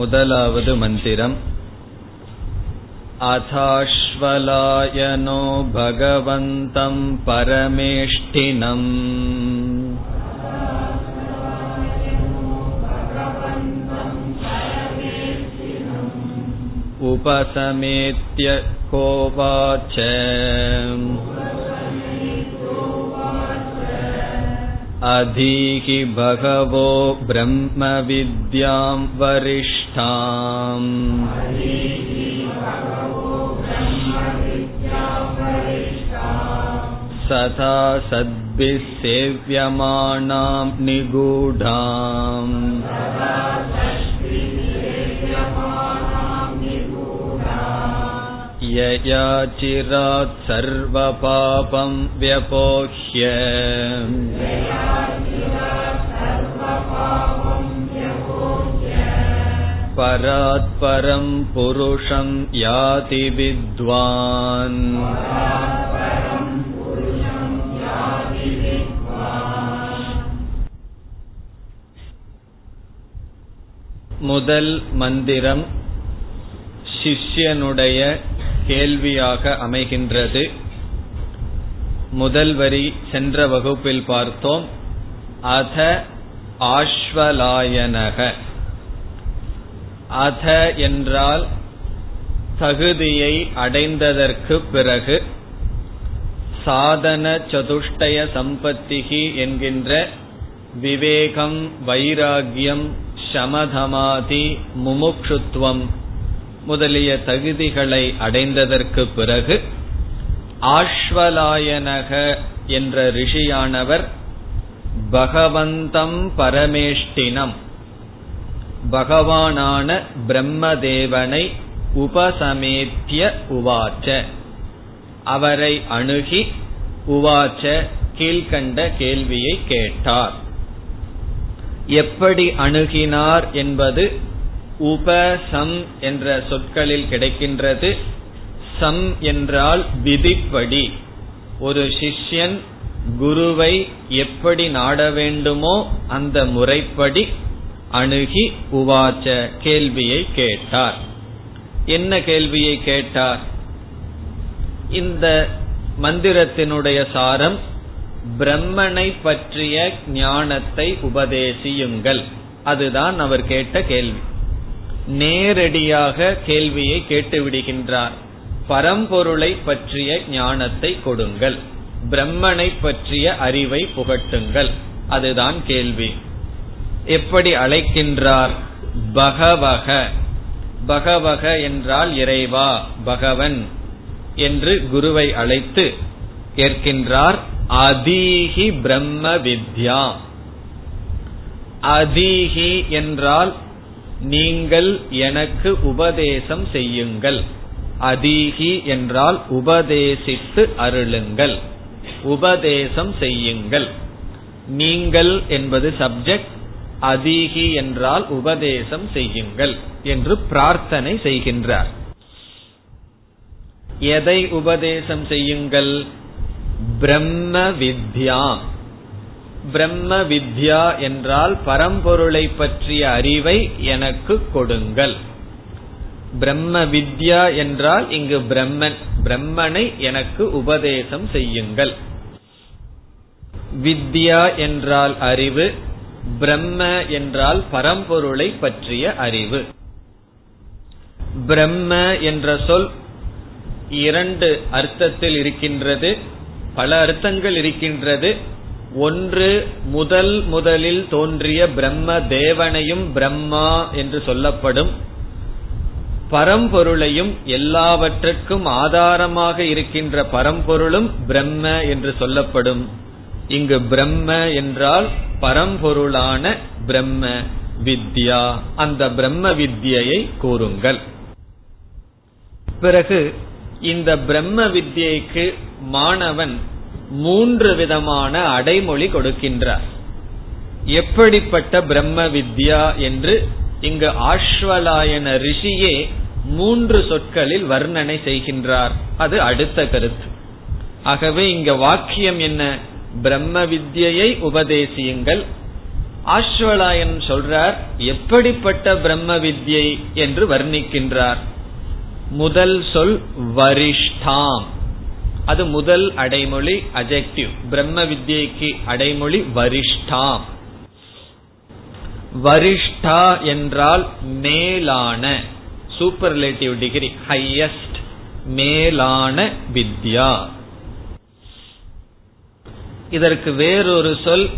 முதலாவது மந்திரம் अथाश्वलायनो भगवन्तं परमेष्टिनम् उपसमेत्य कोवाच अधीहि भगवो ब्रह्मविद्यां वरिष्ठाम् सदा सद्भिः सेव्यमाणां निगूढाम् यया चिरात् सर्वपापं व्यपोह्य परात् परं पुरुषं याति विद्वान् முதல் மந்திரம் சிஷ்யனுடைய கேள்வியாக அமைகின்றது முதல் வரி சென்ற வகுப்பில் பார்த்தோம் அத ஆஸ்வலாயனக அத என்றால் தகுதியை அடைந்ததற்கு பிறகு சாதன சதுஷ்டய சம்பத்திகி என்கின்ற விவேகம் வைராகியம் சமதமாதி முமுக்ஷுத்வம் முதலிய தகுதிகளை அடைந்ததற்கு பிறகு ஆஷ்வலாயனக என்ற ரிஷியானவர் பகவந்தம் பரமேஷ்டினம் பகவானான பிரம்மதேவனை உபசமேத்திய உவாச்ச. அவரை அணுகி உவாச்ச கீழ்கண்ட கேள்வியை கேட்டார். எப்படி அணுகினார் என்பது உபசம் என்ற சொற்களில் கிடைக்கின்றது. சம் என்றால் விதிப்படி. ஒரு சிஷ்யன் குருவை எப்படி நாட வேண்டுமோ அந்த முறைப்படி அணுகி உவாச்ச கேள்வியை கேட்டார். என்ன கேள்வியை கேட்டார்? இந்த மந்திரத்தினுடைய சாரம் பிரம்மனை பற்றிய ஞானத்தை உபதேசியுங்கள். அதுதான் அவர் கேட்ட கேள்வி. நேரடியாக கேள்வியை கேட்டு விடுகின்றார். பரம்பொருளை பற்றிய ஞானத்தை கொடுங்கள். பிரம்மனை பற்றிய அறிவை புகட்டுங்கள். அதுதான் கேள்வி. எப்படி அழைக்கின்றார்? பகவக. பகவக என்றால் இறைவா பகவன் என்று குருவை அழைத்து கேட்கின்றார் அதீஹி பிரம்ம வித்யா. அதீஹி என்றால் நீங்கள் எனக்கு உபதேசம் செய்யுங்கள். அதீஹி என்றால் உபதேசித்து அருளுங்கள். உபதேசம் செய்யுங்கள். நீங்கள் என்பது சப்ஜெக்ட் அதிகி என்றால் உபதேசம் செய்யுங்கள் என்று பிரார்த்தனை செய்கின்றார். எதை உபதேசம் செய்யுங்கள்? பிரம்ம வித்யா. பிரம்ம வித்யா என்றால் பரம்பொருளை பற்றிய அறிவை எனக்கு கொடுங்கள். பிரம்ம வித்யா என்றால் இங்கு பிரம்மன் பிரம்மனை எனக்கு உபதேசம் செய்யுங்கள். வித்யா என்றால் அறிவு பிரம்ம என்றால் பரம்பொருளை பற்றிய அறிவு. பிரம்ம என்ற சொல் இரண்டு அர்த்தத்தில் இருக்கின்றது பல அர்த்தங்கள் இருக்கின்றது. ஒன்று முதல் முதலில் தோன்றிய பிரம்ம தேவனையும் பிரம்மா என்று சொல்லப்படும். பரம்பொருளையும் எல்லாவற்றுக்கும் ஆதாரமாக இருக்கின்ற பரம்பொருளும் பிரம்ம என்று சொல்லப்படும். இங்கு பிரம்ம என்றால் பரம்பொருளான பிரம்ம வித்யா. அந்த பிரம்ம வித்யை கூறுங்கள். பிறகு இந்த பிரம்ம வித்யைக்கு மாணவன் மூன்று விதமான அடைமொழி கொடுக்கின்றார். எப்படிப்பட்ட பிரம்ம வித்யா என்று இங்கு ஆஸ்வலாயன ரிஷியே மூன்று சொற்களில் வர்ணனை செய்கின்றார். அது அடுத்த கருத்து. ஆகவே இங்க வாக்கியம் என்ன? பிரம்ம வித்யை உபதேசியுங்கள். ஆஸ்வலாயன் சொல்றார் எப்படிப்பட்ட பிரம்ம வித்யை என்று வர்ணிக்கின்றார். முதல் சொல் வரிஷ்டாம். அது முதல் அடைமொழி அஜெக்டிவ் பிரம்ம வித்யைக்கு அடைமொழி வரிஷ்டாம். வரிஷ்டா என்றால் மேலான சூப்பர்லேட்டிவ் டிகிரி ஹையஸ்ட் மேலான வித்யா. இதற்கு வேறொரு சொல்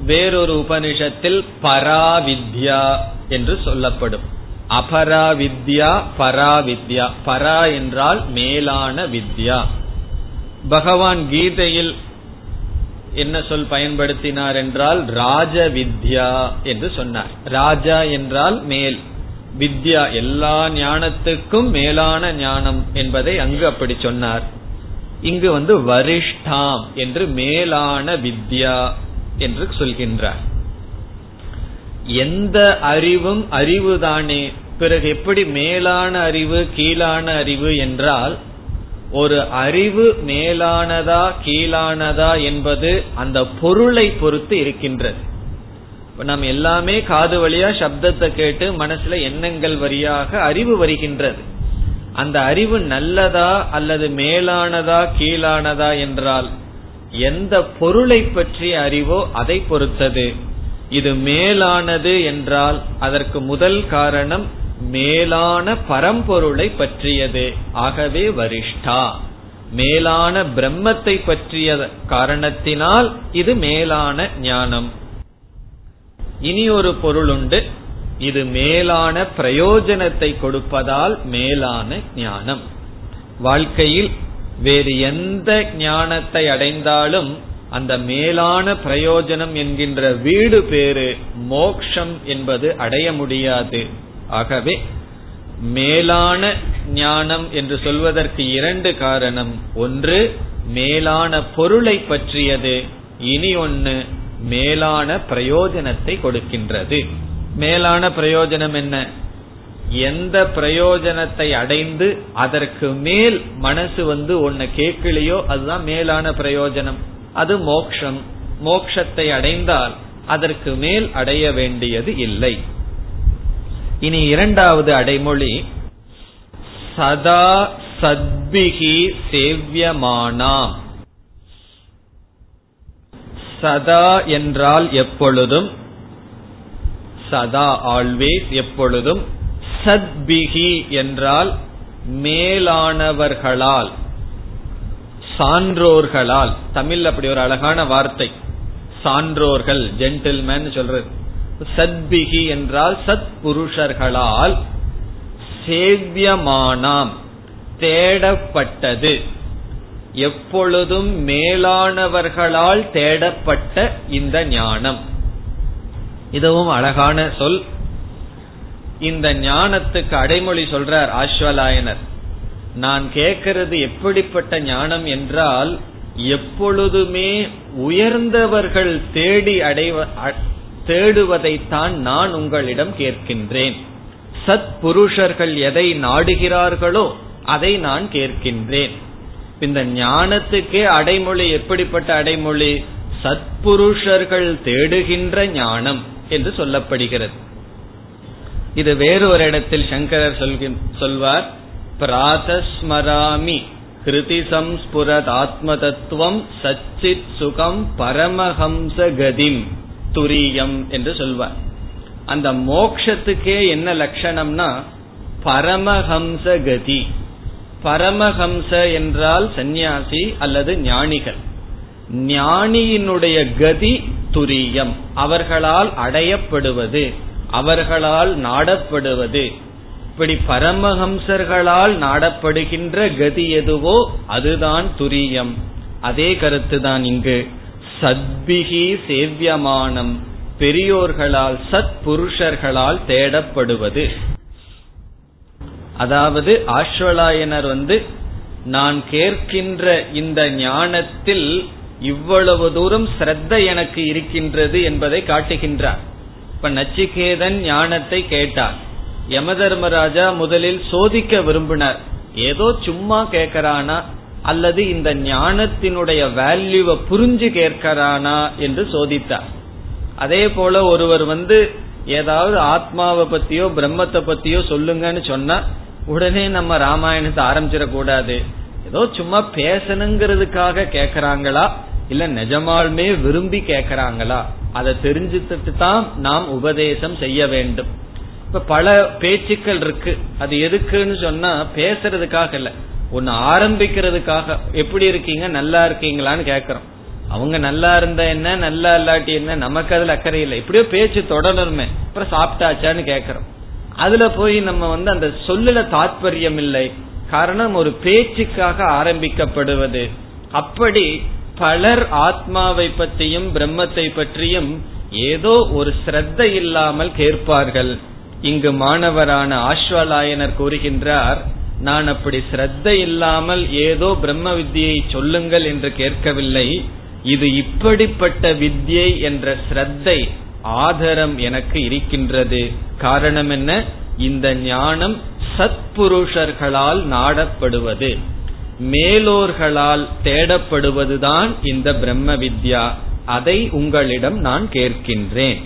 வேறொரு உபனிஷத்தில் பராவித்யா என்று சொல்லப்படும். அபராவித்யா பராவித்யா. பரா என்றால் மேலான வித்யா. பகவான் கீதையில் என்ன சொல் பயன்படுத்தினார் என்றால் ராஜ வித்யா என்று சொன்னார். ராஜா என்றால் மேல். வித்யா எல்லா ஞானத்துக்கும் மேலான ஞானம் என்பதை அங்கு அப்படி சொன்னார். இங்கு வந்து வரிஷ்டாம் என்று மேலான வித்யா என்று சொல்கின்றார். எந்த அறிவும் அறிவுதானே? பிறகு எப்படி மேலான அறிவு கீழான அறிவு என்றால் ஒரு அறிவு மேலானதா கீழானதா என்பது அந்த பொருளை பொறுத்து இருக்கின்றது. நம்ம எல்லாமே காது வழியா சப்தத்தை கேட்டு மனசுல எண்ணங்கள் வழியாக அறிவு வருகின்றது. அந்த அறிவு நல்லதா அல்லது மேலானதா கீழானதா என்றால் எந்த பொருளை பற்றிய அறிவோ அதை பொறுத்தது. இது மேலானது என்றால் அதற்கு முதல் காரணம் மேலான பரம்பொருளை பற்றியது. ஆகவே வரிஷ்டா. மேலான பிரம்மத்தை பற்றிய காரணத்தினால் இது மேலான ஞானம். இனி ஒரு பொருள் உண்டு. இது மேலான பிரயோஜனத்தை கொடுப்பதால் மேலான ஞானம். வாழ்க்கையில் வேறு எந்த ஞானத்தை அடைந்தாலும் அந்த மேலான பிரயோஜனம் என்கின்ற வீடு பேரு மோக்ஷம் என்பது அடைய முடியாது. ஆகவே மேலான ஞானம் என்று சொல்வதற்கு இரண்டு காரணம். ஒன்று மேலான பொருளை பற்றியது. இனி ஒன்று மேலான பிரயோஜனத்தை கொடுக்கின்றது. மேலான பிரயோஜனம் என்ன? எந்த பிரயோஜனத்தை அடைந்து அதற்கு மேல் மனசு வந்து ஒன்ன கேட்கலையோ அதுதான் மேலான பிரயோஜனம். அது மோக்ஷம். மோக்ஷத்தை அடைந்தால் அதற்கு மேல் அடைய வேண்டியது இல்லை. இனி இரண்டாவது அடைமொழி சதா சத்பிகி சேவியமானாம். சதா என்றால் எப்பொழுதும் சதா ஆல்வேஸ் எப்பொழுதும் சத்பிகி என்றால் மேலானவர்களால் சான்றோர்களால். தமிழ் அப்படி ஒரு அழகான வார்த்தை சான்றோர்கள் ஜென்டில்மேன் சொல்றது. சத்பிகி என்றால் சத் புருஷர்களால் சேவியமானாம் தேடப்பட்டது. எப்பொழுதும் மேலானவர்களால் தேடப்பட்ட இந்த ஞானம். இதுவும் அழகான சொல். இந்த ஞானத்துக்கு அடைமொழி சொல்றார் ஆஸ்வலாயனர். நான் கேட்கறது எப்படிப்பட்ட ஞானம் என்றால் எப்பொழுதுமே உயர்ந்தவர்கள் தேடி அடைவ தேடுவதைத்தான் நான் உங்களிடம் கேட்கின்றேன். சத் புருஷர்கள் எதை நாடுகிறார்களோ அதை நான் கேட்கின்றேன். இந்த ஞானத்துக்கே அடைமொழி எப்படிப்பட்ட அடைமொழி? சத்புருஷர்கள் தேடுகின்ற ஞானம். என்று சொல்லப்படுகிறது. இது வேறு ஒரு இடத்தில் சங்கரர் சொல்வார் பிராதஸ்மராமி ஹிருதி சம்ஸ்புரத் ஆத்ம தத்துவம் சச்சித் சுகம் பரமஹம்ச கதிம் துரியம் என்று சொல்வார். அந்த மோக்ஷத்துக்கே என்ன லட்சணம்னா பரமஹம்ச கதி பரமஹம்ச என்றால் சந்நியாசி அல்லது ஞானிகள். ஞானியினுடைய கதி துரியம். அவர்களால் அடையப்படுவது அவர்களால் நாடப்படுவது. இப்படி பரமஹம்சர்களால் நாடப்படுகின்ற கதி எதுவோ அதுதான் துரியம். அதே கருத்துதான் இங்கு. சத்பிகி சேவியமானம் பெரியோர்களால் சத் புருஷர்களால் தேடப்படுவது. அதாவது ஆஸ்வலாயனர் வந்து நான் கேட்கின்ற இந்த ஞானத்தில் இவ்வளவு தூரம் ஸ்ரத்த எனக்கு இருக்கின்றது என்பதை காட்டுகின்றார். இப்ப நச்சிகேதன் ஞானத்தை கேட்டார். யம தர்மராஜா முதலில் சோதிக்க விரும்பினார். ஏதோ சும்மா கேட்கறானா அல்லது இந்த ஞானத்தினுடைய வேல்யூவை புரிஞ்சு கேட்கிறானா என்று சோதித்தார். அதே போல ஒருவர் வந்து ஏதாவது ஆத்மாவை பத்தியோ பிரம்மத்தை பத்தியோ சொல்லுங்கன்னு சொன்னா உடனே நம்ம ராமாயணத்தை ஆரம்பிச்சிடக்கூடாது. ஏதோ சும்மா பேசணுங்கிறதுக்காக கேக்குறாங்களா? இல்ல நிஜமாலுமே விரும்பி கேக்குறாங்களா? அதை தெரிஞ்சுட்டு தான் நாம் உபதேசம் செய்ய வேண்டும். இப்ப பல பேச்சுக்கள் இருக்கு. அது எதுக்குன்னு சொன்னா பேசுறதுக்காக இல்ல. ஒன்னு ஆரம்பிக்கிறதுக்காக. எப்படி இருக்கீங்க? நல்லா இருக்கீங்களான்னு கேக்குறோம். அவங்க நல்லா இருந்தா என்ன? நல்லா இல்லாட்டி என்ன? நமக்கு அதுல அக்கறை இல்லை. இப்படியோ பேச்சு தொடரணுமே. அப்புறம் சாப்பிட்டாச்சான்னு கேக்குறோம். அதுல போய் நம்ம வந்து அந்த சொல்லுல தாத்பரியம் இல்லை. காரணம் ஒரு பேச்சுக்காக ஆரம்பிக்கப்படுவது. அப்படி பலர் ஆத்மாவை பற்றியும் பிரம்மத்தை பற்றியும் ஏதோ ஒரு ஸ்ரத்த இல்லாமல் கேட்பார்கள். இங்கு மாணவரான ஆஸ்வலாயனர் கூறுகின்றார் நான் அப்படி ஸ்ரத்த இல்லாமல் ஏதோ பிரம்ம வித்தியை சொல்லுங்கள் என்று கேட்கவில்லை. இது இப்படிப்பட்ட வித்யை என்ற ஸ்ரத்தை ஆதரம் எனக்கு இருக்கின்றது. காரணம் என்ன? இந்த ஞானம் சத்புருஷர்களால் நாடப்படுவது. மேலோர்களால் தேடப்படுவதுதான் இந்த பிரம்ம வித்யா. அதை உங்களிடம் நான் கேட்கின்றேன்.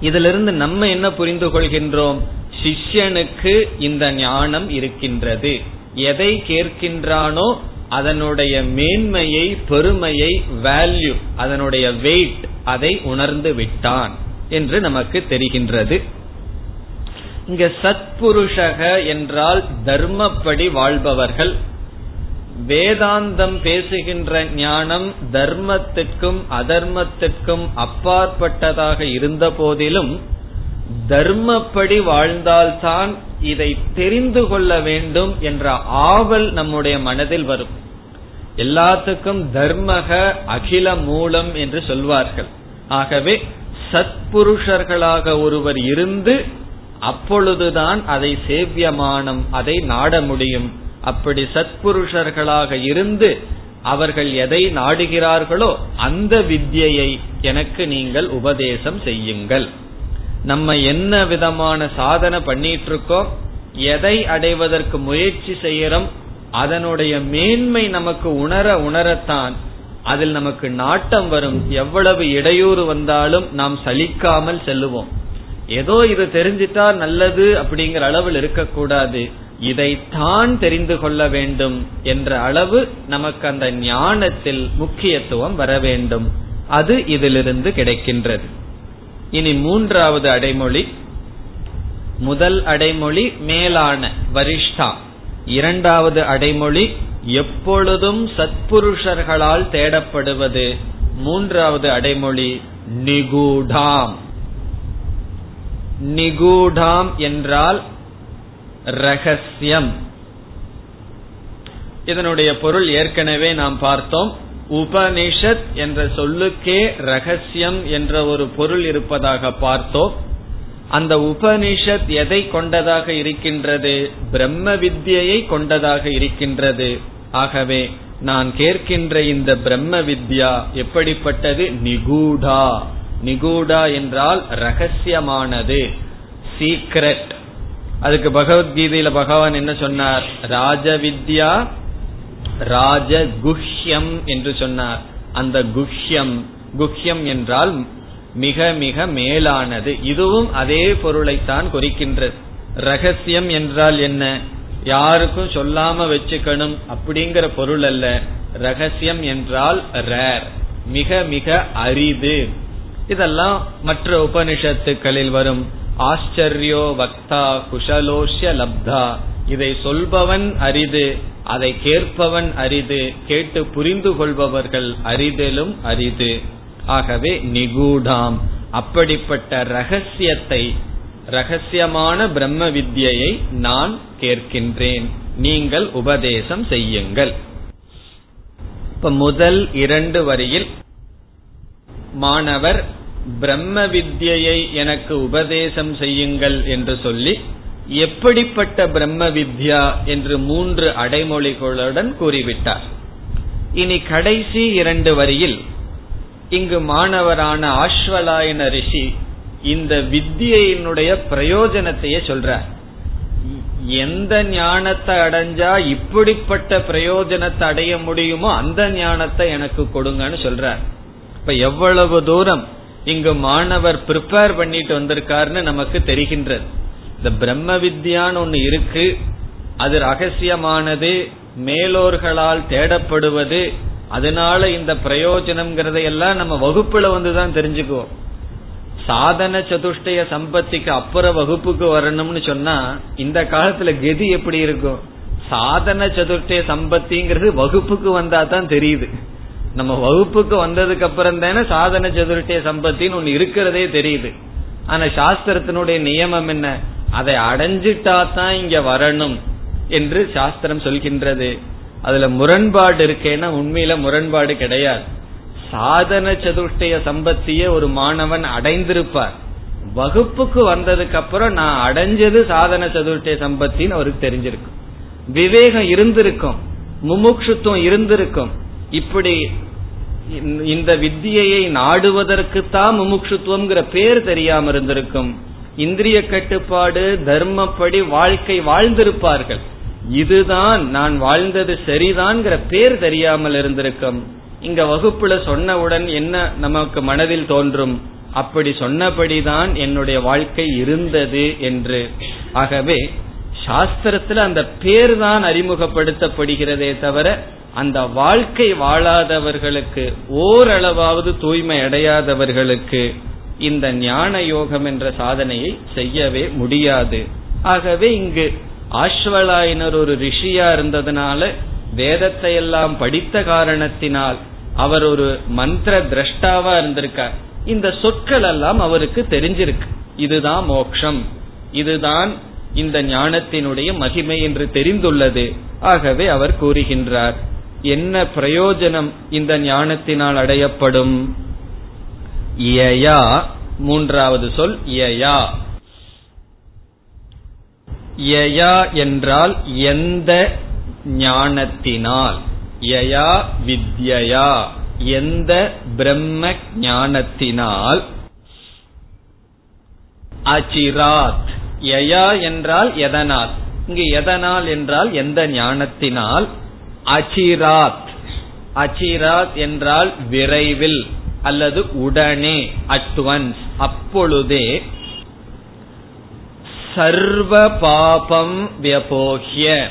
இதிலிருந்து நம்ம என்ன புரிந்து கொள்கின்றோம்? சிஷ்யனுக்கு இந்த ஞானம் இருக்கின்றது. எதை கேட்கின்றானோ அதனுடைய மேன்மையை பெருமையை வேல்யூ அதனுடைய வெயிட் அதை உணர்ந்து விட்டான் என்று நமக்கு தெரிகின்றது. இங்க சத்புருஷக என்றால் தர்மப்படி வாழ்பவர்கள். வேதாந்தம் பேசுகின்ற ஞானம் தர்மத்திற்கும் அதர்மத்திற்கும் அப்பாற்பட்டதாக இருந்த போதிலும் தர்மப்படி வாழ்ந்தால்தான் இதை தெரிந்து கொள்ள வேண்டும் என்ற ஆவல் நம்முடைய மனதில் வரும். எல்லாத்துக்கும் தர்மக அகில மூலம் என்று சொல்வார்கள். ஆகவே சத்புருஷர்களாக ஒருவர் இருந்து அப்பொழுதுதான் அதை சேவியமானம் அதை நாட முடியும். அப்படி சத்புருஷர்களாக இருந்து அவர்கள் எதை நாடுகிறார்களோ அந்த வித்யை எனக்கு நீங்கள் உபதேசம் செய்யுங்கள். நம்ம என்ன விதமான சாதனை பண்ணிட்டு இருக்கோம் எதை அடைவதற்கு முயற்சி செய்யறோம்? அதனுடைய மேன்மை நமக்கு உணர உணரத்தான் அதில் நமக்கு நாட்டம் வரும். எவ்வளவு இடையூறு வந்தாலும் நாம் சலிக்காமல் செல்லுவோம். ஏதோ இது தெரிஞ்சிட்டா நல்லது அப்படிங்கிற அளவில் இருக்கக்கூடாது. இதைத்தான் தெரிந்து கொள்ள வேண்டும் என்ற அளவு நமக்கு அந்த ஞானத்தில் முக்கியத்துவம் வர வேண்டும். அது இதிலிருந்து கிடைக்கின்றது. இனி மூன்றாவது அடைமொழி. முதல் அடைமொழி மேலான வரிஷ்டா. இரண்டாவது அடைமொழி எப்பொழுதும் சத்புருஷர்களால் தேடப்படுவது. மூன்றாவது அடைமொழி நிகூடாம். நிகூடாம் என்றால் ரகசியம். இதனுடைய பொருள் ஏற்கனவே நாம் பார்த்தோம். உபனிஷத் என்ற சொல்லுக்கே ரகசியம் என்ற ஒரு பொருள் இருப்பதாக பார்த்தோம். அந்த உபனிஷத் எதை கொண்டதாக இருக்கின்றது? பிரம்ம வித்யை கொண்டதாக இருக்கின்றது. ஆகவே நான் கேட்கின்ற இந்த பிரம்ம வித்யா எப்படிப்பட்டது? நிகூடா. நிகூடா என்றால் ரகசியமானது சீக்ரெட் அதுக்கு பகவத்கீதையில பகவான் என்ன சொன்னார்? ராஜவித்யா ராஜகுஹ்யம் என்று சொன்னார். அந்த குஹ்யம் குஹ்யம் என்றால் மிக மிக மேலானது. இதுவும் அதே பொருளைத்தான் குறிக்கின்றது. ரகசியம் என்றால் என்ன? யாருக்கும் சொல்லாம வச்சுக்கணும் அப்படிங்கிற பொருள் அல்ல. ரகசியம் என்றால் ரேர் மிக மிக அரிது. இதெல்லாம் மற்ற உபனிஷத்துக்களில் வரும். ஆச்சரியோ வக்தா குஷலோஷ்ய லப்தா. இதை சொல்பவன் அரிது அதை கேட்பவன் அரிது கேட்டு புரிந்து கொள்பவர்கள் அரிதிலும் அரிது. ஆகவே நிகூடாம். அப்படிப்பட்ட ரகசியத்தை ரகசியமான பிரம்ம வித்யை நான் கேட்கின்றேன். நீங்கள் உபதேசம் செய்யுங்கள். இப்ப முதல் இரண்டு வரியில் மாணவர் பிரம்ம வித்யை எனக்கு உபதேசம் செய்யுங்கள் என்று சொல்லி எப்படிப்பட்ட பிரம்ம வித்யா? என்று மூன்று அடைமொழிகளுடன் கூறிவிட்டார். இனி கடைசி இரண்டு வரியில் இங்கு மாணவரான ஆஸ்வலாயன ரிஷி இந்த வித்தியினுடைய பிரயோஜனத்தையே சொல்றார். எந்த ஞானத்தை அடைஞ்சா இப்படிப்பட்ட பிரயோஜனத்தை அடைய முடியுமோ அந்த ஞானத்தை எனக்கு கொடுங்கன்னு சொல்றார். இப்ப எவ்வளவு தூரம் இங்கு மாணவர் ப்ரிப்பேர் பண்ணிட்டு வந்திருக்காருன்னு நமக்கு தெரிகின்றது. இந்த பிரம்ம வித்யான்னு ஒண்ணு இருக்கு. அது ரகசியமானது மேலோர்களால் தேடப்படுவது அதனால இந்த பிரயோஜனம்ங்கிறத எல்லாம் நம்ம வகுப்புல வந்துதான் தெரிஞ்சுக்குவோம். சாதன சதுஷ்டய சம்பத்திக்கு அப்புற வகுப்புக்கு வரணும்னு சொன்னா இந்த காலத்துல கெதி எப்படி இருக்கும்? சாதன சதுர்த்தய சம்பத்திங்கிறது வகுப்புக்கு வந்தா தான் தெரியுது. நம்ம வகுப்புக்கு வந்ததுக்கு அப்புறம் தானே சாதன சதுர்த்தய சம்பத்தின்னு ஒண்ணு இருக்கிறதே தெரியுது. ஆனா சாஸ்திரத்தினுடைய நியமம் என்ன? அதை அடைஞ்சிட்டா தான் இங்க வரணும் என்று சாஸ்திரம் சொல்கின்றது. அதுல முரண்பாடு இருக்கேன்னா உண்மையில முரண்பாடு கிடையாது. சாதன சதுஷ்டய சம்பத்திய ஒரு மாணவன் அடைந்திருப்பார். வகுப்புக்கு வந்ததுக்கு அப்புறம் நான் அடைஞ்சது சாதன சதுர்த்திய சம்பத்தின்னு அவருக்கு தெரிஞ்சிருக்கும். விவேகம் இருந்திருக்கும். முமுட்சுத்துவம் இருந்திருக்கும். இப்படி இந்த வித்தியை நாடுவதற்குத்தான் முமுட்சுத்துவம்ங்கிற பேர் தெரியாம இருந்திருக்கும். இந்திரிய கட்டுப்பாடு தர்மப்படி வாழ்க்கை வாழ்ந்திருப்பார்கள். இதுதான் நான் வாழ்ந்தது சரிதான்ங்கிற பேர் தெரியாமல் இருந்திருக்கும். இங்க வகுப்புல சொன்னவுடன் என்ன நமக்கு மனதில் தோன்றும்? அப்படி சொன்னபடிதான் என்னுடைய வாழ்க்கை இருந்தது என்று. ஆகவே சாஸ்திரத்துல அந்த பேர் தான் அறிமுகப்படுத்தப்படுகிறதே தவிர அந்த வாழ்க்கை வாழாதவர்களுக்கு ஓரளவாவது தூய்மை அடையாதவர்களுக்கு இந்த ஞான யோகம் என்ற சாதனையை செய்யவே முடியாது. ஆகவே இங்கு ஆஸ்வலாயினர் ஒரு ரிஷியா இருந்ததுனால வேதத்தை எல்லாம் படித்த காரணத்தினால் அவர் ஒரு மந்திர திரஷ்டாவா இருந்திருக்கார். இந்த சொற்கள் எல்லாம் அவருக்கு தெரிஞ்சிருக்கு. இதுதான் மோக்ஷம். இதுதான் இந்த ஞானத்தினுடைய மகிமை என்று தெரிந்துள்ளது. ஆகவே அவர் கூறுகின்றார் என்ன பிரயோஜனம் இந்த ஞானத்தினால் அடையப்படும்? யயா மூன்றாவது சொல் யயா யயா என்றால் எந்த ஞானத்தினால்? யயா வித்யா எந்த பிரம்ம ஞானத்தினால்? அச்சிராத். யயா என்றால் எதனால்? இங்கு எதனால் என்றால் எந்த ஞானத்தினால்? அச்சிராத். அச்சிராத் என்றால் விரைவில் அல்லது உடனே அட்வன்ஸ் அப்பொழுதே சர்வ பாபம் வியபோகிய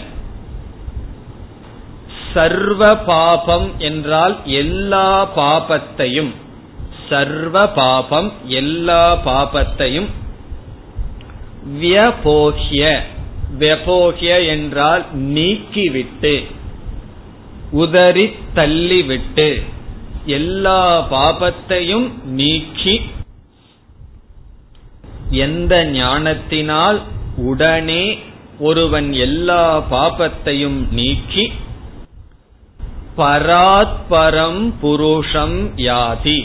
சர்வ பாபம் என்றால் எல்லா பாபத்தையும். சர்வ பாபம் எல்லா பாபத்தையும் வியபோகிய வியபோகிய என்றால் நீக்கிவிட்டு. உதறி தள்ளிவிட்டு எல்லா பாபத்தையும் நீக்கி எந்த ஞானத்தினால் உடனே ஒருவன் எல்லா பாபத்தையும் நீக்கி பராத்பரம் புருஷம் யாதி.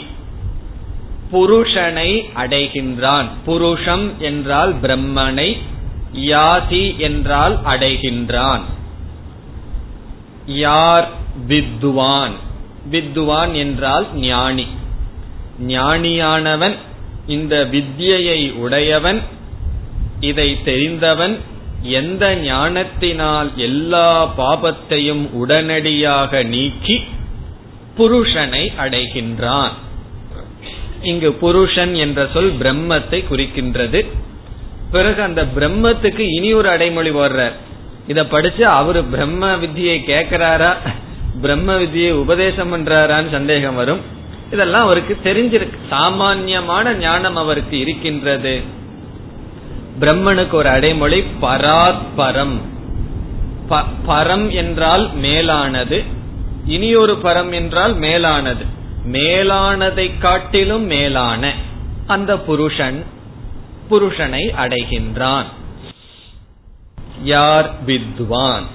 புருஷனை அடைகின்றான். புருஷம் என்றால் பிரம்மனை யாதி என்றால் அடைகின்றான். யார் வித்வான் வித்வான் என்றால் ஞானி. ஞானியானவன் இந்த வித்யை உடையவன் இதை தெரிந்தவன் எந்த ஞானத்தினால் எல்லா பாபத்தையும் உடனடியாக நீக்கி புருஷனை அடைகின்றான். இங்கு புருஷன் என்ற சொல் பிரம்மத்தை குறிக்கின்றது. பிறகு அந்த பிரம்மத்துக்கு இனி ஒரு அடைமொழி வர்றார். இத படிச்சு அவரு பிரம்ம வித்தியை கேட்கிறாரா பிரம்ம வித்தியை உபதேசம் பண்றாரான்னு சந்தேகம் வரும். இதெல்லாம் அவருக்கு தெரிஞ்சிருக்கு. சாமான்யமான ஞானம் அவருக்கு இருக்கின்றது. பிரம்மனுக்கு ஒரு அடைமொழி பராத்பரம். பரம் என்றால் மேலானது இனி ஒரு பரம் என்றால் மேலானது. மேலானதை காட்டிலும் மேலான அந்த புருஷன் புருஷனை அடைகின்றான். யார் வித்வான்?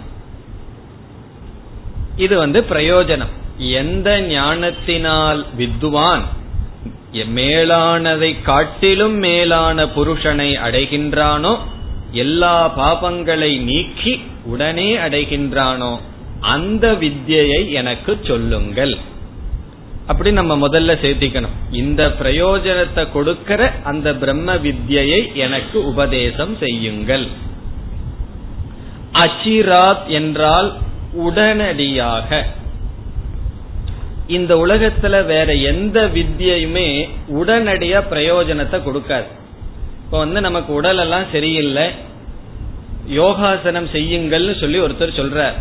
இது வந்து பிரயோஜனம். எந்த ஞானத்தினால் வித்வான்? மேலானதை காட்டிலும் மேலான புருஷனை அடைகின்றானோ எல்லா பாபங்களை நீக்கி உடனே அடைகின்றானோ அந்த வித்யை எனக்கு சொல்லுங்கள். அப்படி நம்ம முதல்ல சேர்த்திக்கணும். இந்த பிரயோஜனத்தை கொடுக்கிற அந்த பிரம்ம வித்யை எனக்கு உபதேசம் செய்யுங்கள். அச்சிராத் என்றால் உடனடியாக. இந்த உலகத்துல வேற எந்த வித்தியுமே உடனடியா பிரயோஜனத்தை கொடுக்காது. இப்ப வந்து நமக்கு உடல் எல்லாம் சரியில்லை. யோகாசனம் செய்யுங்கள்னு சொல்லி ஒருத்தர் சொல்றார்.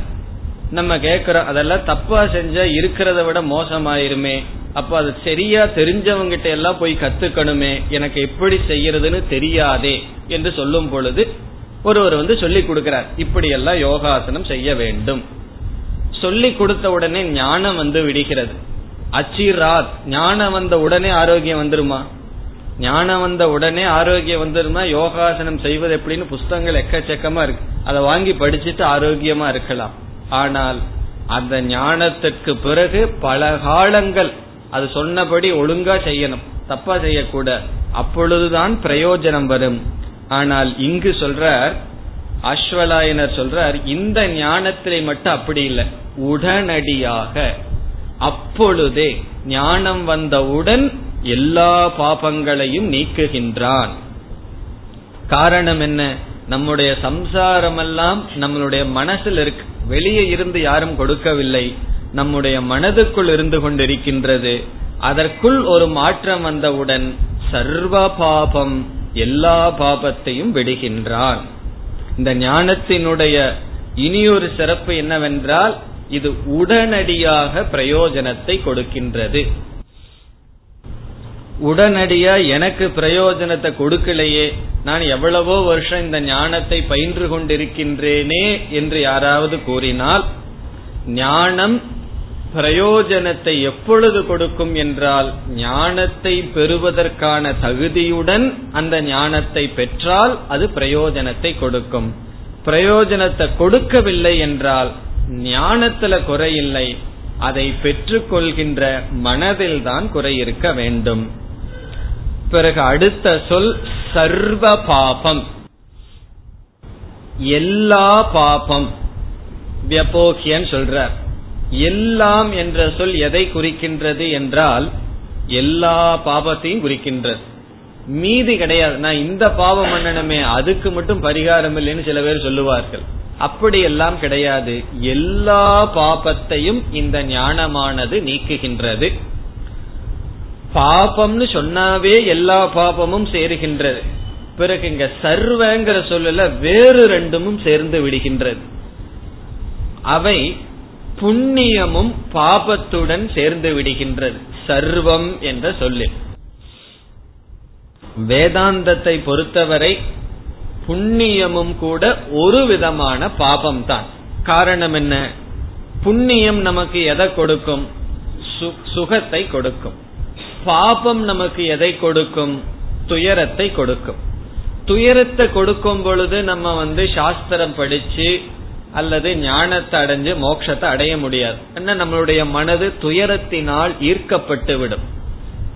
நம்ம கேக்குறோம் அதெல்லாம் தப்பா செஞ்சா இருக்கிறத விட மோசமாயிருமே. அப்ப அது சரியா தெரிஞ்சவங்கிட்ட எல்லாம் போய் கத்துக்கணுமே. எனக்கு எப்படி செய்யறதுன்னு தெரியாதே. என்று சொல்லும் பொழுது ஒருவர் வந்து சொல்லி கொடுக்கிறார் இப்படி எல்லாம் யோகாசனம் செய்ய வேண்டும். சொல்லி கொடுத்த உடனே ஞானம் வந்து விடுகிறது. அச்சிராத் ஞானம் வந்த உடனே ஆரோக்கியம் வந்துருமா? ஞானம் வந்த உடனே ஆரோக்கியம் வந்துருமா? யோகாசனம் செய்வது எப்படின்னு புஸ்தகங்கள் எக்கச்சக்கமா இருக்கு. அதை வாங்கி படிச்சுட்டு ஆரோக்கியமா இருக்கலாம். ஆனால் அந்த ஞானத்திற்கு பிறகு பல காலங்கள் அது சொன்னபடி ஒழுங்கா செய்யணும். தப்பா செய்யக்கூட அப்பொழுதுதான் பிரயோஜனம் வரும். ஆனால் இங்கு சொல்றார் அஸ்வலாயனர் சொல்றார் இந்த ஞானத்திலே மட்டும் அப்படி இல்லை. உடனடியாக அப்பொழுதே ஞானம் வந்தவுடன் எல்லா பாபங்களையும் நீக்குகின்றான். காரணம் என்ன? நம்முடைய சம்சாரமெல்லாம் நம்மளுடைய மனசில் இருக்கு. வெளியே இருந்து யாரும் கொடுக்கவில்லை. நம்முடைய மனதுக்குள் இருந்து கொண்டிருக்கின்றது. அதற்குள் ஒரு மாற்றம் வந்தவுடன் சர்வ பாபம் எல்லா பாபத்தையும் விடுகின்றான். இந்த ஞானத்தினுடைய இனியொரு சிறப்பு என்னவென்றால் இது உடனடியாக பிரயோஜனத்தை கொடுக்கின்றது. உடனடியா எனக்கு பிரயோஜனத்தை கொடுக்கலையே நான் எவ்வளவோ வருஷம் இந்த ஞானத்தை பயின்று கொண்டிருக்கின்றேனே என்று யாராவது கூறினால் ஞானம் பிரயோஜனத்தை எப்பொழுது கொடுக்கும் என்றால் ஞானத்தை பெறுவதற்கான தகுதியுடன் அந்த ஞானத்தை பெற்றால் அது பிரயோஜனத்தை கொடுக்கும். பிரயோஜனத்தை கொடுக்கவில்லை என்றால் ஞானத்துல குறையில்லை அதை பெற்றுக்கொள்கின்ற மனதில் தான் குறை இருக்க வேண்டும். பிறகு அடுத்த சொல் சர்வ பாபம். எல்லா பாபம். வியபோகியன் சொல்றார். எல்லாம் என்ற சொல் எதை குறிக்கின்றது என்றால் எல்லா பாபத்தையும் குறிக்கின்றது. மீதி கிடையாது. நான் இந்த பாவம் பண்ணணுமே அதுக்கு மட்டும் பரிகாரம் இல்லைன்னு சில பேர் சொல்லுவார்கள். அப்படி எல்லாம் கிடையாது. எல்லா பாபத்தையும் இந்த ஞானமானது நீக்குகின்றது. பாபம்னு சொன்னாவே எல்லா பாபமும் சேருகின்றது. பிறகு இங்க சர்வங்கிற சொல்லல வேறு ரெண்டும் சேர்ந்து விடுகின்றது. அவை புண்ணியமும் பாபத்துடன் சேர்ந்து விடுகின்றது. சர்வம் என்ற சொல்லில். வேதாந்தத்தை பொறுத்தவரை புண்ணியமும் கூட ஒரு விதமான பாபம் தான் காரணம் என்ன? புண்ணியம் நமக்கு எதை கொடுக்கும்? சுகத்தை கொடுக்கும். பாபம் நமக்கு எதை கொடுக்கும்? துயரத்தை கொடுக்கும். துயரத்தை கொடுக்கும் பொழுது நம்ம வந்து சாஸ்திரம் படிச்சு அல்லது ஞானத்தை அடைஞ்சு மோட்சத்தை அடைய முடியாது. என்ன? நம்மளுடைய மனது துயரத்தினால் ஈர்க்கப்பட்டு விடும்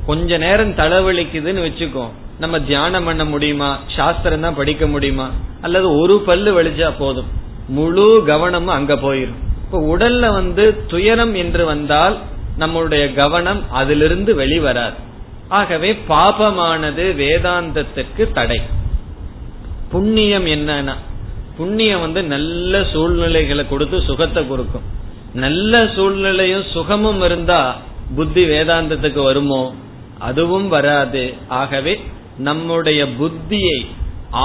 கொஞ்ச நேரம் தலைவலிக்குதுன்னு வச்சுக்கோ. நம்ம தியானம் பண்ண முடியுமா? சாஸ்திரம் தான் படிக்க முடியுமா? அல்லது ஒரு பல்லு வலிச்சா போதும். முழு கவனமும் அங்க போயிடும் இப்ப உடல்ல வந்து துயரம் என்று வந்தால் நம்மளுடைய கவனம் அதிலிருந்து வெளிவராது. ஆகவே பாபமானது வேதாந்தத்திற்கு தடை. புண்ணியம் என்னன்னா புண்ணியம் வந்து நல்ல சூழ்நிலைகளை கொடுத்து சுகத்தை கொடுக்கும். நல்ல சூழ்நிலையும் சுகமும் இருந்தா புத்தி வேதாந்தத்துக்கு வருமோ? அதுவும் வராது. ஆகவே நம்முடைய புத்தியை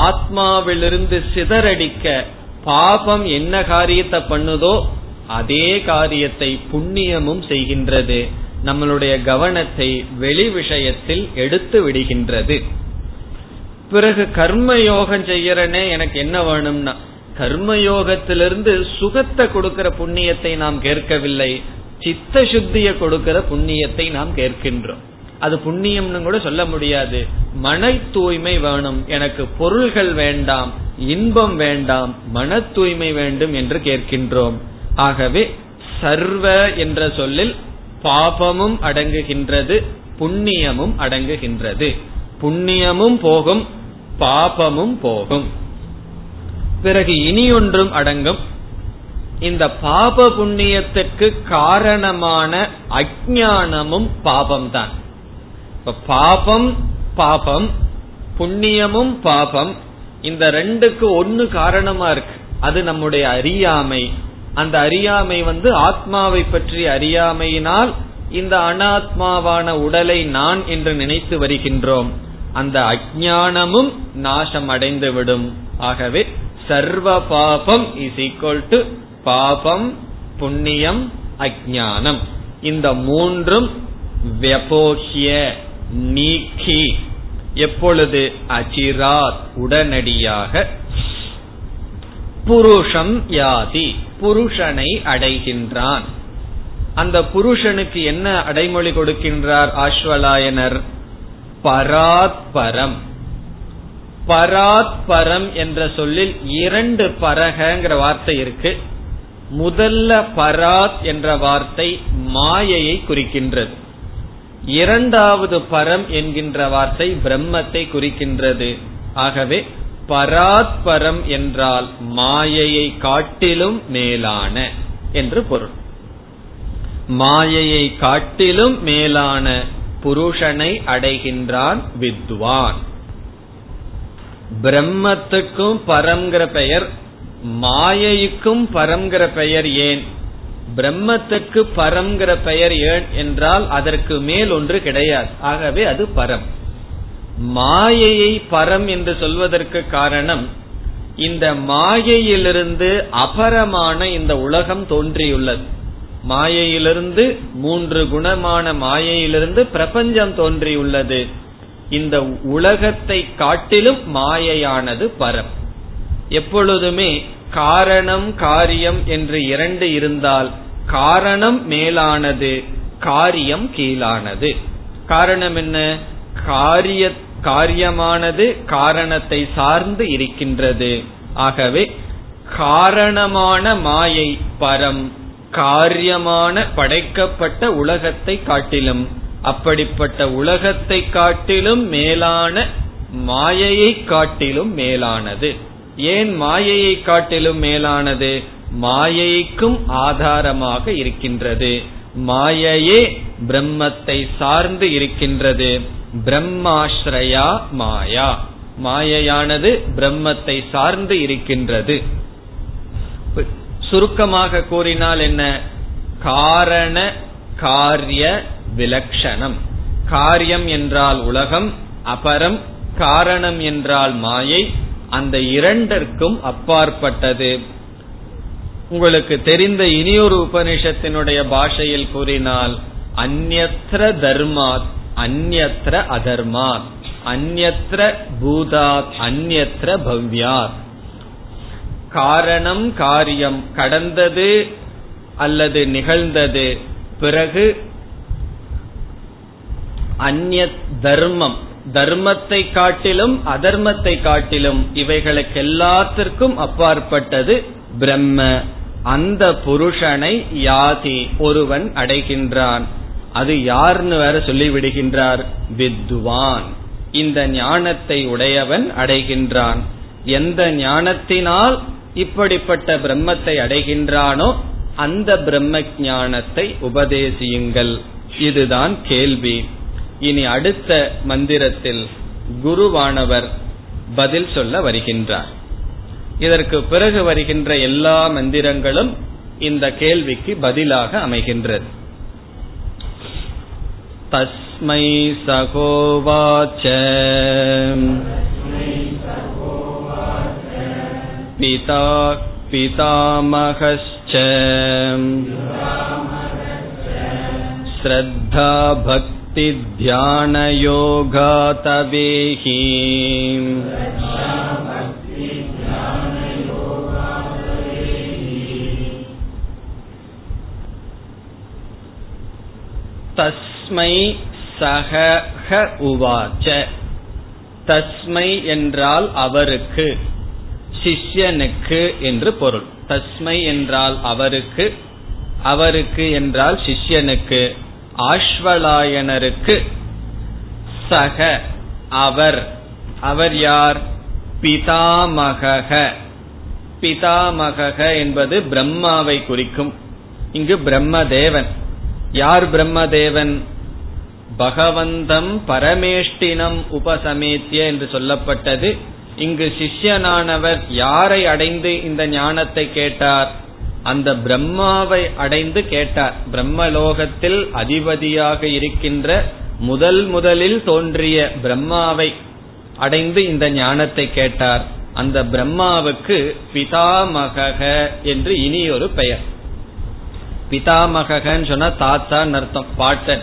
ஆத்மாவிலிருந்து சிதறடிக்க பாபம் என்ன காரியத்தை பண்ணுதோ அதே காரியத்தை புண்ணியமும் செய்கின்றது. நம்மளுடைய கவனத்தை வெளி விஷயத்தில் எடுத்து விடுகின்றது. பிறகு கர்ம யோகம் செய்யறனே எனக்கு என்ன வேணும்னா கர்மயோகத்திலிருந்து சுகத்தை கொடுக்கிற புண்ணியத்தை நாம் கேட்கவில்லை சித்த சுத்திய கொடுக்கிற புண்ணியத்தை நாம் கேட்கின்றோம். அது புண்ணியம்னு கூட சொல்ல முடியாது. மன தூய்மை வேணும் எனக்கு பொருள்கள் வேண்டாம் இன்பம் வேண்டாம் மன தூய்மை வேண்டும் என்று கேட்கின்றோம். ஆகவே சர்வ என்ற சொல்லில் பாபமும் அடங்குகின்றது புண்ணியமும் அடங்குகின்றது. புண்ணியமும் போகும் பாபமும் போகும். பிறகு இனி ஒன்றும் அடங்கும். இந்த பாப புண்ணியத்திற்கு காரணமான அஜானமும் பாபம்தான். இப்ப பாபம் பாபம் புண்ணியமும் பாபம் இந்த ரெண்டுக்கு ஒன்னு காரணமா இருக்கு. அது நம்முடைய அறியாமை. அந்த அறியாமை வந்து ஆத்மாவை பற்றி அறியாமையினால் இந்த அனாத்மாவான உடலை நான் என்று நினைத்து வருகின்றோம். அந்த அஜானமும் நாசம் அடைந்துவிடும் ஆகவே சர்வ பாபம் இஸ் ஈக்வல் டு பாபம் புண்ணியம் அஜானம் இந்த மூன்றும் வெபோஹிய நீக்கி எப்பொழுது அச்சிராத் உடனடியாக புருஷம் யாதி புருஷனை அடைகின்றான். அந்த புருஷனுக்கு என்ன அடைமொழி கொடுக்கின்றார் ஆஸ்வலாயனர்? பராத்பரம். பராத்பரம் என்ற சொல்லில் இரண்டு பரகங்கிற வார்த்தை இருக்கு. முதல்ல பராத் என்ற வார்த்தை மாயையை குறிக்கின்றது. இரண்டாவது பரம் என்கின்ற வார்த்தை பிரம்மத்தை குறிக்கின்றது. ஆகவே பராத்பரம் என்றால் மாயையை காட்டிலும் மேலான என்று பொருள். மாயையை காட்டிலும் மேலான புருஷனை அடைகின்றான் வித்வான். பிரம்மத்துக்கும் பரம்ங்கிற பெயர் மாயைக்கும் பரம்ங்கிற பெயர் ஏன்? பிரம்மத்துக்கு பரம்ங்கிற பெயர் ஏன் என்றால் அதற்கு மேல் ஒன்று கிடையாது. ஆகவே அது பரம். மாயையை பரம் என்று சொல்வதற்கு காரணம் இந்த மாயையிலிருந்து அபரமான இந்த உலகம் தோன்றியுள்ளது. மாயையிலிருந்து மூன்று குணமான மாயையிலிருந்து பிரபஞ்சம் தோன்றியுள்ளது. இந்த உலகத்தை காட்டிலும் மாயையானது பரம் எப்பொழுதுமே காரணம் காரியம் என்று இரண்டு இருந்தால் காரணம் மேலானது காரியம் கீழானது. காரணம் என்ன? காரிய காரியமானது காரணத்தை சார்ந்து இருக்கின்றது. ஆகவே காரணமான மாயை பரம். காரியமான படைக்கப்பட்ட உலகத்தை காட்டிலும் அப்படிப்பட்ட உலகத்தை காட்டிலும் மேலான மாயையை காட்டிலும் மேலானது. ஏன் மாயையை காட்டிலும் மேலானது? மாயைக்கும் ஆதாரமாக இருக்கின்றது. மாயையே பிரம்மத்தை சார்ந்து இருக்கின்றது. பிரம்மாஸ்ரயா மாயா. மாயையானது பிரம்மத்தை சார்ந்து இருக்கின்றது. சுருக்கமாக கூறினால் என்ன? காரண காரிய விலக்ஷணம். காரியம் என்றால் உலகம் அபரம் காரணம் என்றால் மாயை அந்த இரண்டிற்கும் அப்பாற்பட்டது. உங்களுக்கு தெரிந்த இனியொரு உபனிஷத்தினுடைய பாஷையில் கூறினால் அந்நத்திர தர்மாத் அந்நத்திர அதர்மாத் அந்நத்திர பூதாத் அந்நத்திர பவ்யாத். காரணம் காரியம் கடந்தது அல்லது நிகழ்ந்தது. பிறகு அந்நிய தர்மம். தர்மத்தை காட்டிலும் அதர்மத்தை காட்டிலும் இவைகளுக்கு எல்லாத்திற்கும் அப்பாற்பட்டது பிரம்ம. அந்த புருஷனை யாதி ஒருவன் அடைகின்றான். அது யார்னு வேற சொல்லிவிடுகின்றார்? வித்வான். இந்த ஞானத்தை உடையவன் அடைகின்றான். எந்த ஞானத்தினால் இப்படிப்பட்ட பிரம்மத்தை அடைகின்றானோ அந்த பிரம்ம ஞானத்தை உபதேசியுங்கள். இதுதான் கேள்வி. இனி அடுத்த மந்திரத்தில் குருவானவர் பதில் சொல்ல வருகின்றார். இதற்கு பிறகு வருகின்ற எல்லா மந்திரங்களும் இந்த கேள்விக்கு பதிலாக அமைகின்றது. தஸ்மை சகோவாச்ச. பிதா पितामहश्च श्रद्धा भक्तिध्यानयोगा तवेहि தஸ்மை சக உவாச்ச தஸ்மை என்றால் அவருக்கு சிஷ்யனுக்கு என்று பொருள். தஸ்மை என்றால் அவருக்கு அவருக்கு என்றால் சிஷ்யனுக்கு ஆஷ்வலாயனருக்கு சக அவர் அவர் யார்? பிதாமக பிதாமக என்பது பிரம்மாவை குறிக்கும். இங்கு பிரம்மதேவன். யார் பிரம்மதேவன்? பகவந்தம் பரமேஷ்டினம் உபசமேத்திய என்று சொல்லப்பட்டது. இங்கு சிஷ்யனானவர் யாரை அடைந்து இந்த ஞானத்தை கேட்டார்? அந்த பிரம்மாவை அடைந்து கேட்டார். பிரம்மலோகத்தில் அதிபதியாக இருக்கின்ற முதல் முதலில் தோன்றிய பிரம்மாவை அடைந்து இந்த ஞானத்தை கேட்டார். அந்த பிரம்மாவுக்கு பிதாமக என்று இனி ஒரு பெயர். பிதாமகன்னு சொன்னா தாத்தான்னு அர்த்தம் பாட்டன்.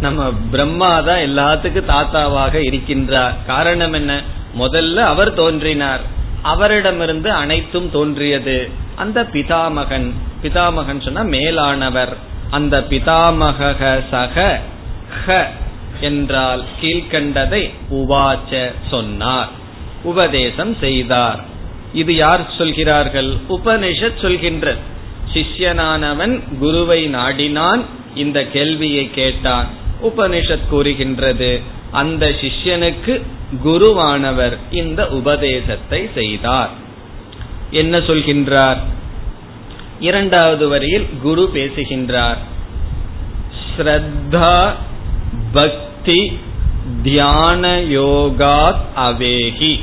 நம்ம பிரம்மா தான் எல்லாத்துக்கும் தாத்தாவாக இருக்கின்றார். காரணம் என்ன? முதல்ல அவர் தோன்றினார். அவரிடமிருந்து அனைத்தும் தோன்றியது. அந்த பிதாமகன் பிதாமகன் சொன்ன மேலானவர். அந்த பிதாமக சக ஹ என்றால் கீழ்கண்டதை உவாச்ச சொன்னார். உபதேசம் செய்தார். இது யார் சொல்கிறார்கள்? உபனிஷத் சொல்கின்ற சிஷ்யனானவன் குருவை நாடினான். இந்த கேள்வியை கேட்டான். உபனிஷத் கூறுகின்றது. அந்த சிஷ்யனுக்கு குருவானவர் இந்த உபதேசத்தை செய்தார். என்ன சொல்கின்றார்? இரண்டாவது வரியில் குரு பேசுகின்றார். ஸ்ரத்தா பக்தி தியான யோகாத் அவேகி.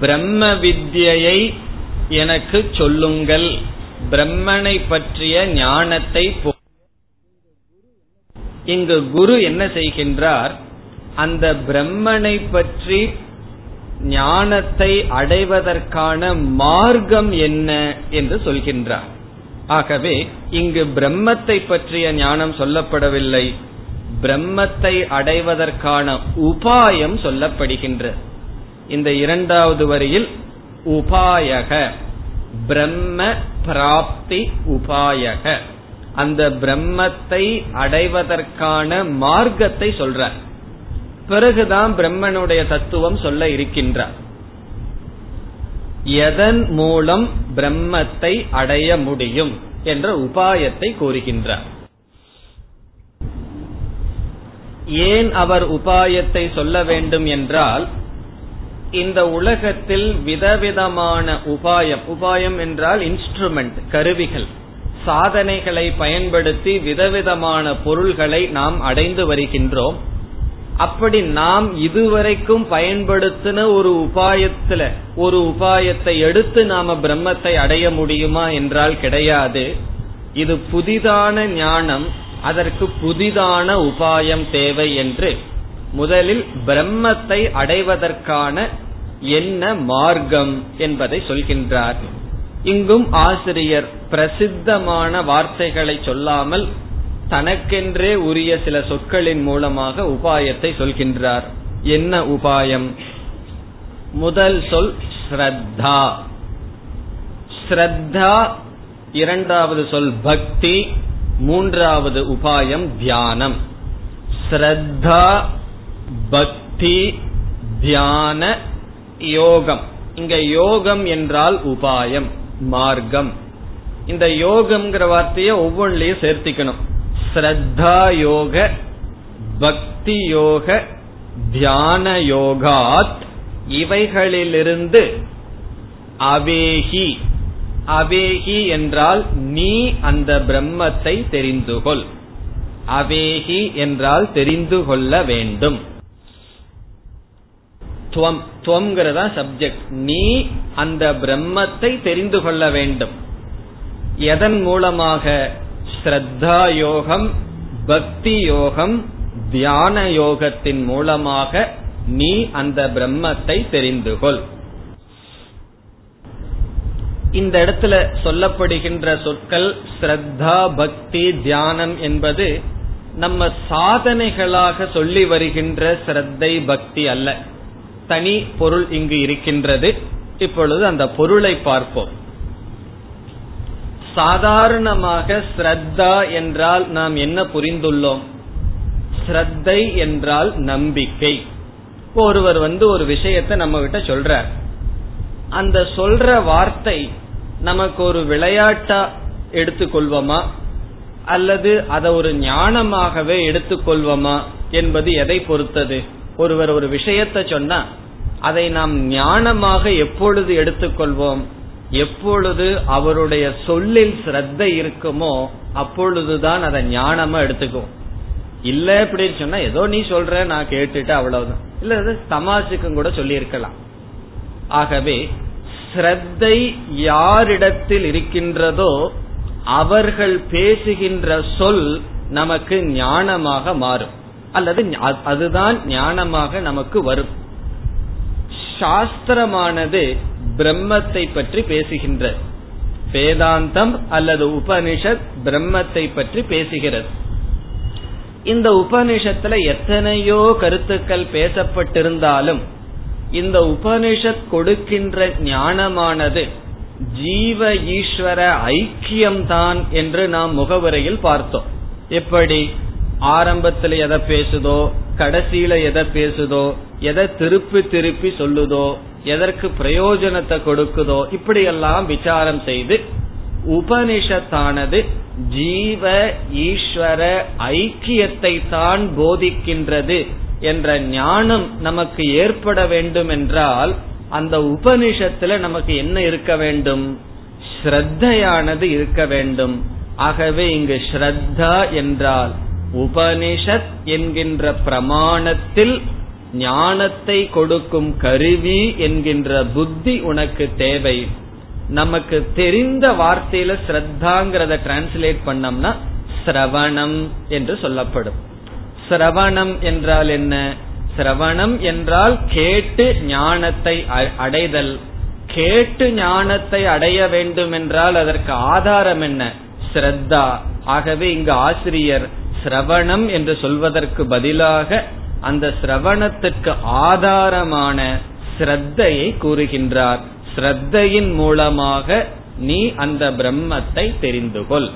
பிரம்ம வித்யை எனக்கு சொல்லுங்கள். பிரம்மனை பற்றிய ஞானத்தை இங்கு குரு என்ன செய்கின்றார்? அந்த பிரம்மனை பற்றி ஞானத்தை அடைவதற்கான மார்க்கம் என்ன என்று சொல்கின்றார். ஆகவே இங்கு பிரம்மத்தை பற்றிய ஞானம் சொல்லப்படவில்லை. பிரம்மத்தை அடைவதற்கான உபாயம் சொல்லப்படுகின்ற இந்த இரண்டாவது வரியில் உபாயக பிரம்ம பிராப்தி உபாயக. அந்த பிரம்மத்தை அடைவதற்கான மார்க்கத்தை சொல்றார். பிறகுதான் பிரம்மனுடைய தத்துவம் சொல்ல இருக்கின்றார். எதன் மூலம் பிரம்மத்தை அடைய முடியும் என்ற உபாயத்தை கூறுகின்றார். ஏன் அவர் உபாயத்தை சொல்ல வேண்டும் என்றால் இந்த உலகத்தில் விதவிதமான உபாயம் உபாயம் என்றால் இன்ஸ்ட்ருமெண்ட் கருவிகள். சாதனைகளை பயன்படுத்தி விதவிதமான பொருள்களை நாம் அடைந்து வருகின்றோம். அப்படி நாம் இதுவரைக்கும் பயன்படுத்தின ஒரு உபாயத்துல ஒரு உபாயத்தை எடுத்து நாம பிரம்மத்தை அடைய முடியுமா என்றால் கிடையாது. இது புதிதான ஞானம் அதற்கு புதிதான உபாயம் தேவை என்று. முதலில் பிரம்மத்தை அடைவதற்கான என்ன மார்க்கம் என்பதை சொல்கின்றார். இங்கும் ஆசிரியர் பிரசித்தமான வார்த்தைகளை சொல்லாமல் தனக்கென்றே உரிய சில சொற்களின் மூலமாக உபாயத்தை சொல்கின்றார். என்ன உபாயம்? முதல் சொல் ஸ்ரத்தா. ஸ்ரத்தா இரண்டாவது சொல் பக்தி மூன்றாவது உபாயம் தியானம். ஸ்ரத்தா பக்தி தியான யோகம். இங்க யோகம் என்றால் உபாயம். மார்க்கம். இந்த யோகம்ங்கிற வார்த்தையை ஒவ்வொன்றிலையும் சேர்த்திக்கணும். ஸ்ரத்தா யோக பக்தி யோக தியான யோகாத் இவைகளிலிருந்து அவேகி அவேகி என்றால் நீ அந்த பிரம்மத்தை தெரிந்து கொள் அவேகி என்றால் தெரிந்து கொள்ள வேண்டும். துவம் துவம்ங்கிறதா சப்ஜெக்ட் நீ அந்த பிரம்மத்தை தெரிந்து கொள்ள வேண்டும். எதன் மூலமாக? ஸ்ரத்தா யோகம் பக்தி யோகம் தியான யோகத்தின் மூலமாக நீ அந்த பிரம்மத்தை தெரிந்து கொள். இந்த இடத்துல சொல்லப்படுகின்ற சொற்கள் ஸ்ரத்தா பக்தி தியானம் என்பது நம்ம சாதனைகளாக சொல்லி வருகின்ற ஸ்ரத்தை பக்தி அல்ல. தனி பொருள் இங்கு இருக்கின்றது. இப்பொழுது அந்த பொருளை பார்ப்போம். சாதாரணமாக ஸ்ரத்தா என்றால் நாம் என்ன புரிந்துள்ளோம்? ஸ்ரத்தை என்றால் நம்பிக்கை. ஒருவர் வந்து ஒரு விஷயத்தை நம்ம கிட்ட சொல்றார். அந்த சொல்ற வார்த்தை நமக்கு ஒரு விளையாட்டா எடுத்துக்கொள்வோமா? அல்லது அதை ஒரு ஞானமாகவே எடுத்துக்கொள்வோமா? என்பது எதை பொறுத்தது? ஒருவர் ஒரு விஷயத்தை சொன்னா அதை நாம் ஞானமாக எப்பொழுது எடுத்துக்கொள்வோம்? எப்பொழுது அவருடைய சொல்லில் சிரத்த இருக்குமோ அப்பொழுதுதான் அதை ஞானமா எடுத்துக்குவோம். இல்ல அப்படின்னு சொன்னா ஏதோ நீ சொல்ற நான் கேட்டுட்டு அவ்வளவுதான். இல்ல சமாஜுக்கும் கூட சொல்லி இருக்கலாம் ஆகவே ஸ்ரத்தை யாரிடத்தில் இருக்கின்றதோ அவர்கள் பேசுகின்ற சொல் நமக்கு ஞானமாக மாறும். அல்லது அதுதான் ஞானமாக நமக்கு வரும். சாஸ்திரமானது பிரம்மத்தை பற்றி பேசுகின்றது. வேதாந்தம் அல்லது உபனிஷத் பிரம்மத்தை பற்றி பேசுகிறது. இந்த உபனிஷத்துல எத்தனையோ கருத்துக்கள் பேசப்பட்டிருந்தாலும் இந்த உபனிஷத் கொடுக்கின்ற ஞானமானது ஜீவ ஈஸ்வர ஐக்கியம்தான் என்று நாம் முகவுரையில் பார்த்தோம். எப்படி? ஆரம்பத்துல எதை பேசுதோ கடைசியில எதை பேசுதோ எதை திருப்பி திருப்பி சொல்லுதோ எதற்கு பிரயோஜனத்தை கொடுக்குதோ இப்படியெல்லாம் விசாரம் செய்து உபனிஷத்தானது ஜீவ ஈஸ்வர ஐக்கியத்தை தான் போதிக்கின்றது என்ற ஞானம் நமக்கு ஏற்பட வேண்டும் என்றால் அந்த உபனிஷத்துல நமக்கு என்ன இருக்க வேண்டும்? ஸ்ரத்தையானது இருக்க வேண்டும். ஆகவே இங்கு ஸ்ரத்தா என்றால் உபனிஷத் என்கின்ற பிரமாணத்தில் ஞானத்தை கொடுக்கும் கருவி என்கின்ற புத்தி உனக்கு தேவை. நமக்கு தெரிந்த வார்த்தையில ஸ்ரத்தாங்கிறத டிரான்ஸ்லேட் பண்ணோம்னா சிரவணம் என்று சொல்லப்படும். சிரவணம் என்றால் என்ன? சிரவணம் என்றால் கேட்டு ஞானத்தை அடைதல். கேட்டு ஞானத்தை அடைய வேண்டும் என்றால் அதற்கு ஆதாரம் என்ன? ஸ்ரத்தா. ஆகவே இங்கு ஆசிரியர் சிரவணம் என்று சொல்வதற்கு பதிலாக அந்த சிரவணத்திற்கு ஆதாரமான ஸ்ரத்தையை கூறுகின்றார். ஸ்ரத்தையின் மூலமாக நீ அந்த பிரம்மத்தை தெரிந்து கொள்.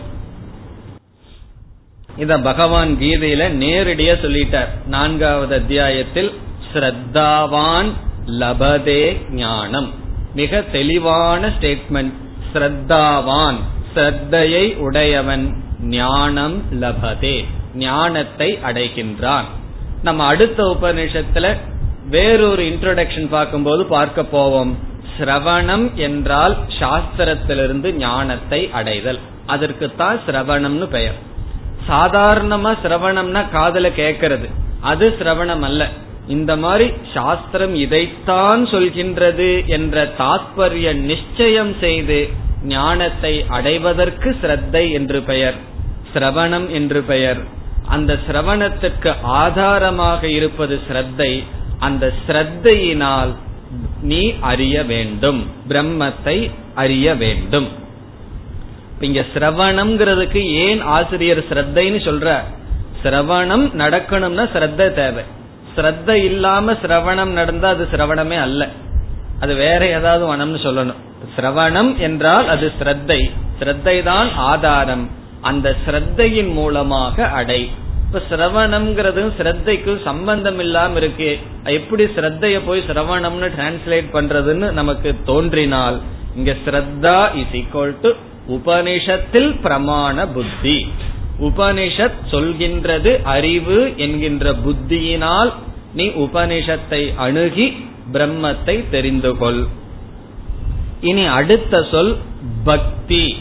இத பகவான் கீதையில நேரடியா சொல்லிட்டார். நான்காவது அத்தியாயத்தில் ஸ்ரத்தாவான் லபதே ஞானம். மிக தெளிவான ஸ்டேட்மெண்ட் ஸ்ரத்தாவான் ஸ்ரத்தையை உடையவன். ஞானம் லபதே. ஞானத்தை அடைகின்றான். நம்ம அடுத்த உபநிஷத்துல வேறொரு இன்ட்ரோடக்ஷன் பார்க்கும்போது பார்க்க போவோம். சிரவணம் என்றால் சாஸ்திரத்திலிருந்து ஞானத்தை அடைதல். அதற்கு தான் சிரவணம்னு பெயர். சாதாரணமா சிரவணம்னா காதல கேக்கிறது. அது சிரவணம் அல்ல. இந்த மாதிரி சாஸ்திரம் இதைத்தான் சொல்கின்றது என்ற தாத்பரிய நிச்சயம் செய்து ஞானத்தை அடைவதற்கு ஸ்ரத்தை என்று பெயர் சிரவணம் என்று பெயர். அந்த சிரவணத்துக்கு ஆதாரமாக இருப்பது ஸ்ரத்தை அந்த ஸ்ரத்தையினால் நீ அறிய வேண்டும் பிரம்மத்தை அறிய வேண்டும். இங்க சிரவணம்ங்கிறதுக்கு ஏன் ஆசிரியர் ஸ்ரத்தைன்னு சொல்ற? சிரவணம் நடக்கணும்னா ஸ்ரத்த தேவை. ஸ்ரத்த இல்லாம சிரவணம் நடந்தா அது சிரவணமே அல்ல. அது வேற ஏதாவது வனம்னு சொல்லணும். சிரவணம் என்றால் அது ஸ்ரத்தை. ஸ்ரத்தை தான் ஆதாரம். அந்த ஸ்ரத்தையின் மூலமாக அடை. இப்ப சிரவணம்ங்கிறது ஸ்ரத்தைக்கு சம்பந்தம் இல்லாம இருக்கு. எப்படி ஸ்ரத்தைய போய் சிரவணம்னு டிரான்ஸ்லேட் பண்றதுன்னு நமக்கு தோன்றினால் இங்க ஸ்ரத்தா இஸ் ஈக்வல் டு உபனிஷத்தில் பிரமாண புத்தி. உபனிஷத் சொல்கின்றது அறிவு என்கின்ற புத்தியினால் நீ உபனிஷத்தை அணுகி பிரம்மத்தை தெரிந்து கொள். இனி அடுத்த சொல் பக்தி.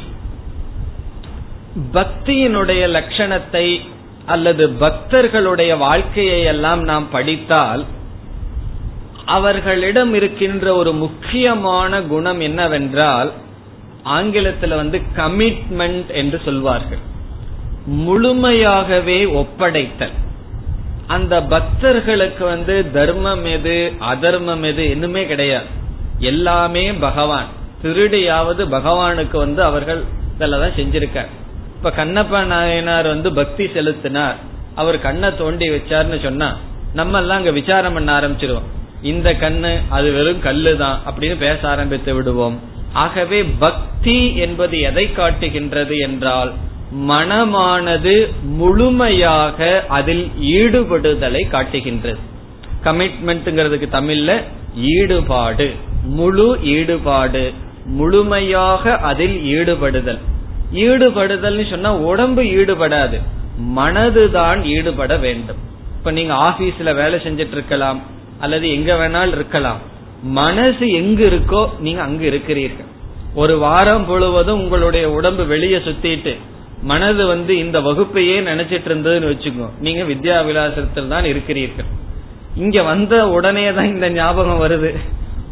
பக்தியினுடைய லட்சணத்தை அல்லது பக்தர்களுடைய வாழ்க்கையை எல்லாம் நாம் படித்தால் அவர்களிடம் இருக்கின்ற ஒரு முக்கியமான குணம் என்னவென்றால் ஆங்கிலத்தில் வந்து கமிட்மெண்ட் என்று சொல்வார்கள். முழுமையாகவே ஒப்படைத்தல். அந்த பக்தர்களுக்கு வந்து தர்மம் எது அதர்மம் எது இன்னுமே கிடையாது. எல்லாமே பகவான். திருடியாவது பகவானுக்கு வந்து அவர்கள் இதெல்லாம் செஞ்சிருக்கார். இப்ப கண்ணப்ப நாயனார் வந்து பக்தி செலுத்தினார். அவர் கண்ணை தோண்டி வச்சார்னு சொன்னா நம்ம எல்லாம் அங்க விசாரம் பண்ண ஆரம்பிச்சிருவோம். இந்த கண்ணு அது வெறும் கல்லு தான் அப்படின்னு பேச ஆரம்பித்து விடுவோம். ஆகவே பக்தி என்பது எதை காட்டுகின்றது என்றால் மனமானது முழுமையாக அதில் ஈடுபடுதலை காட்டுகின்றது. கமிட்மெண்ட்ங்கிறதுக்கு தமிழ்ல ஈடுபாடு முழு ஈடுபாடு முழுமையாக அதில் ஈடுபடுதல். ஈடுபடுதல் சொன்னா உடம்பு ஈடுபடாது மனதுதான் ஈடுபட வேண்டும். இப்ப நீங்க ஆபீஸ்ல வேலை செஞ்சிட்டு இருக்கலாம் அல்லது எங்க வேணாலும் இருக்கலாம் மனசு எங்க இருக்கோ நீங்க அங்க இருக்கிறீர்கள். ஒரு வாரம் முழுவதும் உங்களுடைய உடம்பு வெளியே சுத்திட்டு மனது வந்து இந்த வகுப்பையே நினைச்சிட்டு இருந்ததுன்னு வச்சுக்கோ. நீங்க வித்யா விலாசத்தில் தான் இருக்கிறீர்கள். இங்க வந்த உடனே தான் இந்த ஞாபகம் வருது.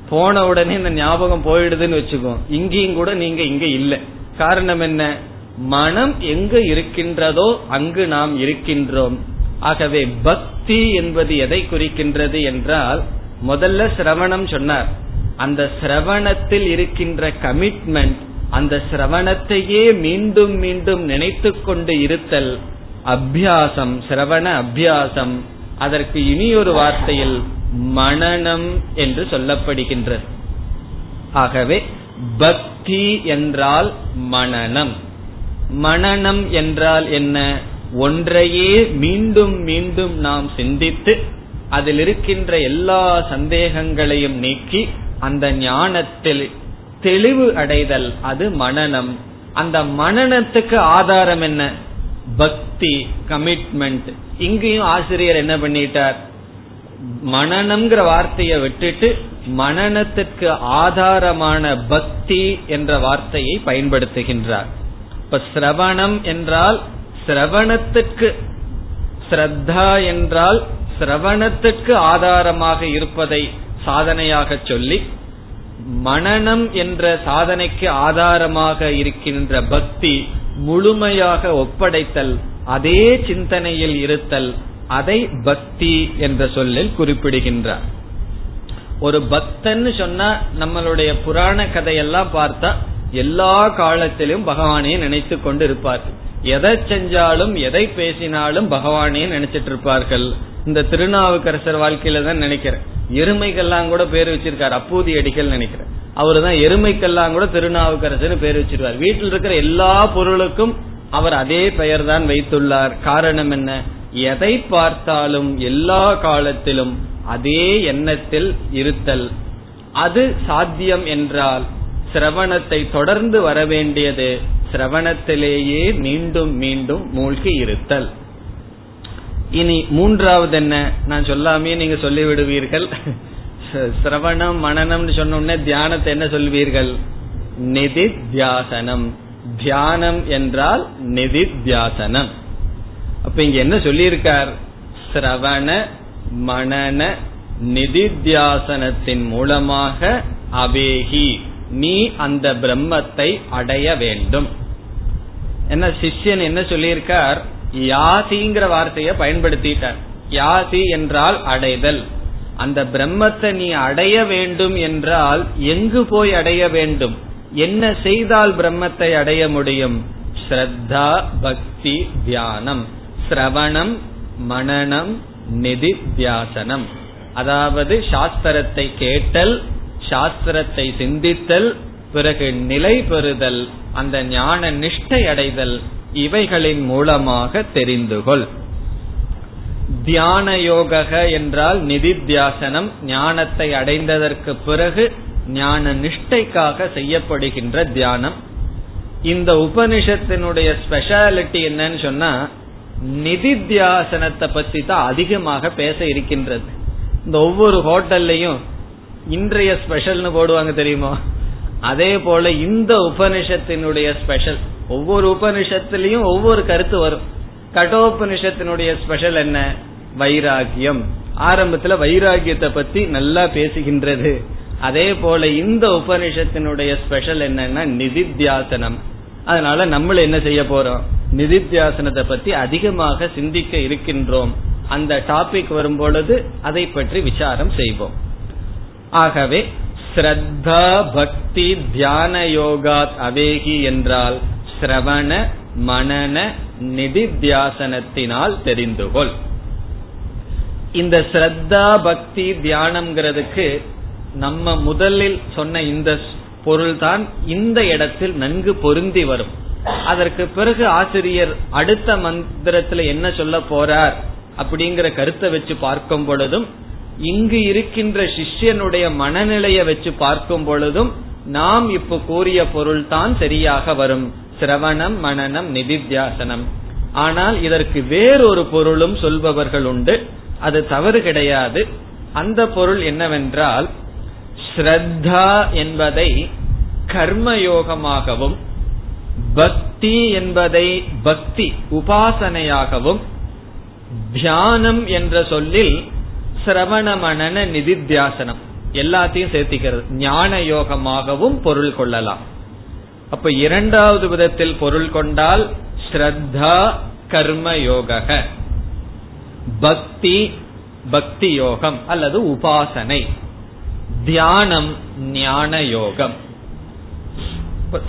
போன உடனே இந்த ஞாபகம் போயிடுதுன்னு வச்சுக்கோ. இங்கேயும் கூட நீங்க இங்க இல்ல. காரணம் என்ன? மனம் எங்க இருக்கின்றதோ அங்கு நாம் இருக்கின்றோம். ஆகவே பக்தி என்பது எதை குறிக்கின்றது என்றால் முதல்ல சிரவணம் சொன்னார். அந்த சிரவணத்தில் இருக்கின்ற கமிட்மெண்ட் அந்த சிரவணத்தையே மீண்டும் மீண்டும் நினைத்து கொண்டு இருத்தல் அபியாசம் சிரவண அபியாசம் அதற்கு இனி ஒரு வார்த்தையில் மனநம் என்று சொல்லப்படுகின்றது. ஆகவே பக்தி என்றால் மனநம். மனநம் என்றால் என்ன? ஒன்றையே மீண்டும் மீண்டும் நாம் சிந்தித்து அதில் இருக்கின்ற எல்லா சந்தேகங்களையும் நீக்கி அந்த ஞானத்தில் தெளிவு அடைதல் அது மனநம். அந்த மனநத்துக்கு ஆதாரம் என்ன? பக்தி கமிட்மெண்ட் இங்கேயும் ஆசிரியர் என்ன பண்ணிட்டார்? மனநம்ங்கிற வார்த்தையை விட்டுட்டு மனநத்திற்கு ஆதாரமான பக்தி என்ற வார்த்தையை பயன்படுத்துகின்றார். இப்ப சிரவணம் என்றால் சிரவணத்துக்கு ஸ்ரத்தா என்றால் சிரவணத்துக்கு ஆதாரமாக இருப்பதை சாதனையாக சொல்லி மனநம் என்ற சாதனைக்கு ஆதாரமாக இருக்கின்ற பக்தி முழுமையாக ஒப்படைத்தல் அதே சிந்தனையில் இருத்தல் அதை பக்தி என்ற சொல்லில் குறிப்பிடுகின்றார். ஒரு பக்தன்னு சொன்னா நம்மளுடைய புராண கதையெல்லாம் பார்த்தா எல்லா காலத்திலும் பகவானே நினைத்து கொண்டு இருப்பார்கள் எதை செஞ்சாலும் எதை பேசினாலும் பகவானே நினைச்சிட்டு இருப்பார்கள் இந்த திருநாவுக்கரசர் வாழ்க்கையில தான் நினைக்கிறேன். எருமைக்கெல்லாம் கூட பேர் வச்சிருக்காரு. அப்பூதி அடிகள் நினைக்கிறேன். அவரு தான் எருமைக்கெல்லாம் கூட திருநாவுக்கரசர் பேர் வச்சிருக்கார் வீட்டில் இருக்கிற எல்லா பொருளுக்கும் அவர் அதே பெயர் தான் வைத்துள்ளார். காரணம் என்ன? எதை பார்த்தாலும் எல்லா காலத்திலும் அதே எண்ணத்தில் இருத்தல். அது சாத்தியம் என்றால் சிரவணத்தை தொடர்ந்து வர வேண்டியது சிரவணத்திலேயே மீண்டும் மீண்டும் மூழ்கி இருத்தல். இனி மூன்றாவது என்ன நான் சொல்லாமே நீங்க சொல்லி விடுவீர்கள் சிரவணம் மனநம்னு சொன்ன உடனே தியானத்தை என்ன சொல்வீர்கள்? நிதி தியாசனம் தியானம் என்றால் நிதி தியாசனம் அப்ப இங்க என்ன சொல்லியிருக்கார்? சிரவண மனன நிதித்தியாசனத்தின் மூலமாக அவேகி நீ அந்த பிரம்மத்தை அடைய வேண்டும். என்ன சிஷ்யன் என்ன சொல்லியிருக்கார்? யாசிங்கிற வார்த்தைய பயன்படுத்திட்டார் யாசி என்றால் அடைதல். அந்த பிரம்மத்தை நீ அடைய வேண்டும் என்றால் எங்கு போய் அடைய வேண்டும்? என்ன செய்தால் பிரம்மத்தை அடைய முடியும்? ஸ்ரத்தா பக்தி தியானம். சிரவணம் மனநம் நிதித்தியாசனம் அதாவது சாஸ்திரத்தை கேட்டல் சாஸ்திரத்தை சிந்தித்தல் பிறகு நிலை பெறுதல் அந்த ஞான நிஷ்டை அடைதல். இவைகளின் மூலமாக தெரிந்துகொள். தியான யோக என்றால் நிதித்தியாசனம் ஞானத்தை அடைந்ததற்கு பிறகு ஞான நிஷ்டைக்காக செய்யப்படுகின்ற தியானம். இந்த உபனிஷத்தினுடைய ஸ்பெஷாலிட்டி என்னன்னு சொன்னா நிதித்தியாசனத்தை பத்தி தான் அதிகமாக பேச இருக்கின்றது. இந்த ஒவ்வொரு ஹோட்டல்லையும் இன்றைய ஸ்பெஷல்னு போடுவாங்க தெரியுமா? அதே போல இந்த உபனிஷத்தினுடைய ஸ்பெஷல் ஒவ்வொரு உபனிஷத்துலயும் ஒவ்வொரு கருத்து வரும். கடோபனிஷத்தினுடைய ஸ்பெஷல் என்ன? வைராகியம் ஆரம்பத்துல வைராகியத்தை பத்தி நல்லா பேசுகின்றது. அதே போல இந்த உபனிஷத்தினுடைய ஸ்பெஷல் என்னன்னா நிதித்தியாசனம். அதனால நம்மள என்ன செய்ய போறோம்? நிதித்தியாசனத்தை பத்தி அதிகமாக சிந்திக்க இருக்கின்றோம். அந்த டாபிக் வரும் பொழுது அதை பற்றி விசாரம் செய்வோம். ஆகவே ஸ்ரத்தா பக்தி தியான யோகாத் அவேகி என்றால் சிரவண மனன நிதித்தியாசனத்தினால் தெரிந்துகொள். இந்த ஸ்ரத்தா பக்தி தியானம்ங்கிறதுக்கு நம்ம முதலில் சொன்ன இந்த பொருள் தான் இந்த இடத்தில் நன்கு பொருந்தி வரும். அதற்கு பிறகு ஆசிரியர் அடுத்த மந்திரத்துல என்ன சொல்ல போறார் அப்படிங்கிற கருத்தை வச்சு பார்க்கும் பொழுதும் இங்கு இருக்கின்ற சிஷ்யனுடைய மனநிலையை வச்சு பார்க்கும் பொழுதும் நாம் இப்ப கூறிய பொருள் தான் சரியாக வரும். சிரவணம் மனநம் நிதித்தியாசனம். ஆனால் இதற்கு வேறொரு பொருளும் சொல்பவர்கள் உண்டு. அது தவறு கிடையாது. அந்த பொருள் என்னவென்றால் ஸ்ரத்தா என்பதை கர்மயோகமாகவும் பக்தி என்பதை பக்தி உபாசனையாகவும் தியானம் என்ற சொல்லில் சிரவண மனன நிதித்தியாசனம். எல்லாத்தையும் சேர்த்திக்கிறது. ஞான யோகமாகவும் பொருள் கொள்ளலாம். அப்ப இரண்டாவது விதத்தில் பொருள் கொண்டால் ஸ்ரத்தா கர்ம யோக பக்தி பக்தி யோகம் அல்லது உபாசனை. தியானம் ஞான யோகம்.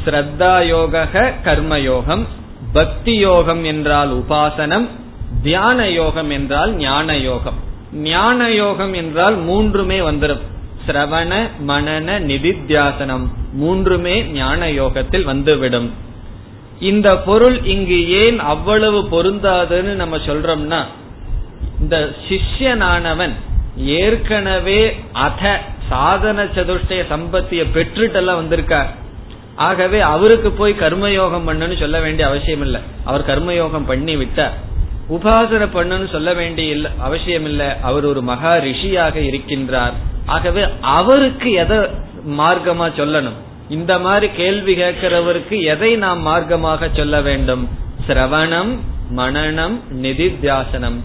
ஸ்ரத்தா யோக கர்ம யோகம் பக்தி யோகம் என்றால் உபாசனம் தியான யோகம் என்றால் ஞான யோகம். ஞான யோகம் என்றால் மூன்றுமே வந்துடும் சிரவண மனன நிதித்தியாசனம். மூன்றுமே ஞான யோகத்தில் வந்துவிடும். இந்த பொருள் இங்கு ஏன் அவ்வளவு பொருந்தாதுன்னு நம்ம சொல்றோம்னா இந்த சிஷ்யனானவன் ஏற்கனவே அத சாதன சதுஷ்டய சம்பத்திய பெற்றுட்டெல்லாம் வந்திருக்கார். ஆகவே அவருக்கு போய் கர்மயோகம் பண்ணுன்னு சொல்ல வேண்டிய அவசியம் இல்லை அவர் கர்மயோகம் பண்ணி விட்டார் உபாசனை பண்ணுன்னு சொல்ல வேண்டிய அவசியம் இல்லை அவர் ஒரு மகா ரிஷியாக இருக்கின்றார். ஆகவே அவருக்கு எதை மார்க்கமா சொல்லணும். இந்த மாதிரி கேள்வி கேட்கிறவருக்கு எதை நாம் மார்க்கமாக சொல்ல வேண்டும்? சிரவணம் மனநம் நிதித்தியாசனம்.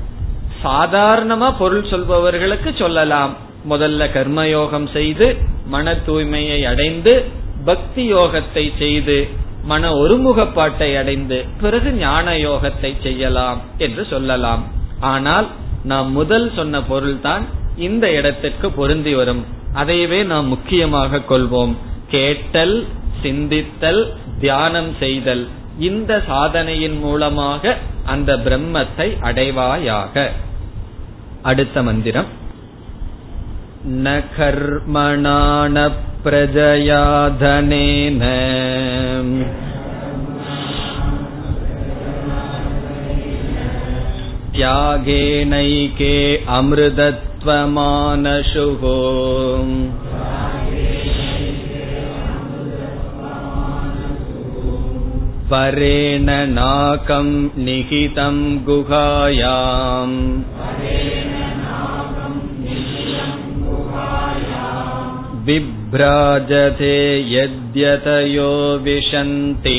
சாதாரணமா பொருள் சொல்பவர்களுக்கு சொல்லலாம். முதல்ல கர்மயோகம் செய்து மன தூய்மையை அடைந்து பக்தி யோகத்தை செய்து மன ஒருமுகப்பாட்டை அடைந்து பிறகு ஞான யோகத்தை செய்யலாம் என்று சொல்லலாம். ஆனால் நாம் முதல் சொன்ன பொருள்தான் இந்த இடத்திற்கு பொருந்தி வரும். அதையவே நாம் முக்கியமாக கொள்வோம் கேட்டல் சிந்தித்தல் தியானம் செய்தல் இந்த சாதனையின் மூலமாக அந்த பிரம்மத்தை அடைவாயாக அடுத்த மந்திரம் ந கர்மணா प्रजया धनेन त्यागेनैके अमृतत्वमानशुः परेण नाकं निहितं गुहायाम् बिभ्राजते यद्यतयो विशन्ति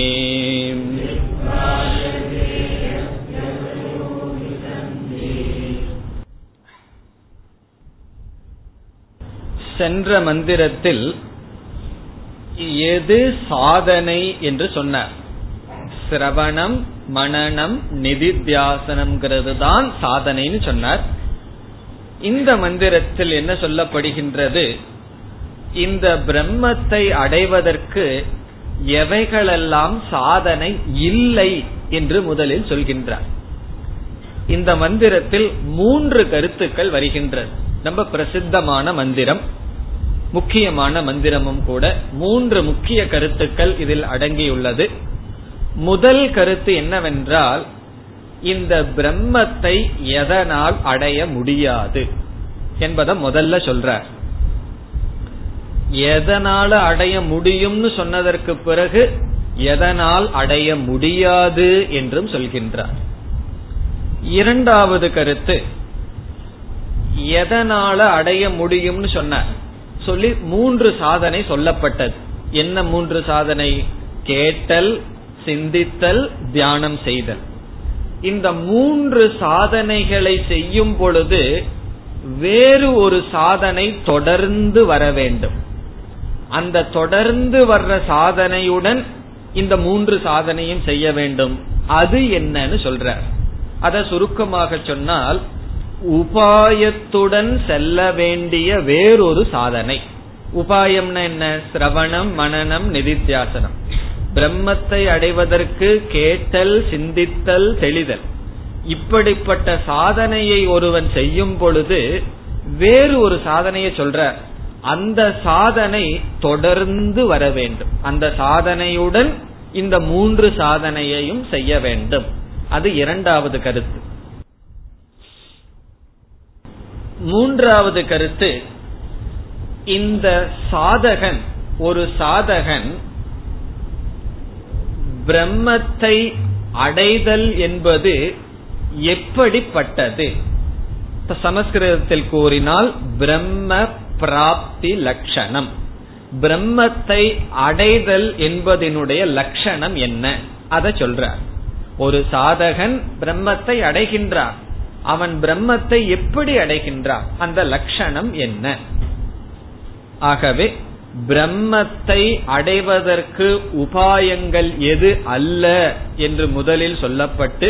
சென்ற மந்திரத்தில் எது சாதனை என்று சொன்னார் சிரவணம் மனநம் நிதித்தியாசனம்ங்கிறது தான் சாதனைன்னு சொன்னார். இந்த மந்திரத்தில் என்ன சொல்லப்படுகின்றது? இந்த பிரம்மத்தை அடைவதற்கு எவைகளெல்லாம் சாதனை இல்லை என்று முதலில் சொல்கின்றார். இந்த மந்திரத்தில் மூன்று கருத்துக்கள் வருகின்றது. ரொம்ப பிரசித்தமான மந்திரம். முக்கியமான மந்திரமும் கூட மூன்று முக்கிய கருத்துக்கள் இதில் அடங்கியுள்ளது. முதல் கருத்து என்னவென்றால் இந்த பிரம்மத்தை எதனால் அடைய முடியாது என்பதை முதல்ல சொல்றார். எதனால அடைய முடியும்னு சொன்னதற்கு பிறகு எதனால் அடைய முடியாது என்றும் சொல்கின்றார். இரண்டாவது கருத்து எதனால அடைய முடியும்னு சொன்ன சொல்லி மூன்று சாதனை சொல்லப்பட்டது. என்ன மூன்று சாதனை? கேட்டல் சிந்தித்தல் தியானம் செய்தல். இந்த மூன்று சாதனைகளை செய்யும் பொழுது வேறு ஒரு சாதனை தொடர்ந்து வர வேண்டும். அந்த தொடர்ந்து வர்ற சாதனையுடன் இந்த மூன்று சாதனையும் செய்ய வேண்டும். அது என்னன்னு சொல்ற அத சுருக்கமாக சொன்னால் உபாயத்துடன் செல்ல வேண்டிய வேறொரு சாதனை. உபாயம்னா என்ன? சிரவணம் மனநம் நிதித்தியாசனம். பிரம்மத்தை அடைவதற்கு கேட்டல் சிந்தித்தல் தெளிதல். இப்படிப்பட்ட சாதனையை ஒருவன் செய்யும் பொழுது வேறு ஒரு சாதனையை சொல்ற அந்த சாதனை தொடர்ந்து வர வேண்டும். அந்த சாதனையுடன் இந்த மூன்று சாதனையையும் செய்ய வேண்டும். அது இரண்டாவது கருத்து. மூன்றாவது கருத்து இந்த சாதகன் ஒரு சாதகன் பிரம்மத்தை அடைதல் என்பது எப்படிப்பட்டது? சமஸ்கிருதத்தில் கூறினால் பிரம்ம பிராப்தி லட்சணம். பிரம்மத்தை அடைதல் என்பதனுடைய லட்சணம் என்ன? அதை சொல்றார். ஒரு சாதகன் பிரம்மத்தை அடைகின்றான் அவன் பிரம்மத்தை எப்படி அடைகின்றான்? அந்த லட்சணம் என்ன? ஆகவே பிரம்மத்தை அடைவதற்கு உபாயங்கள் எது அல்ல என்று முதலில் சொல்லப்பட்டு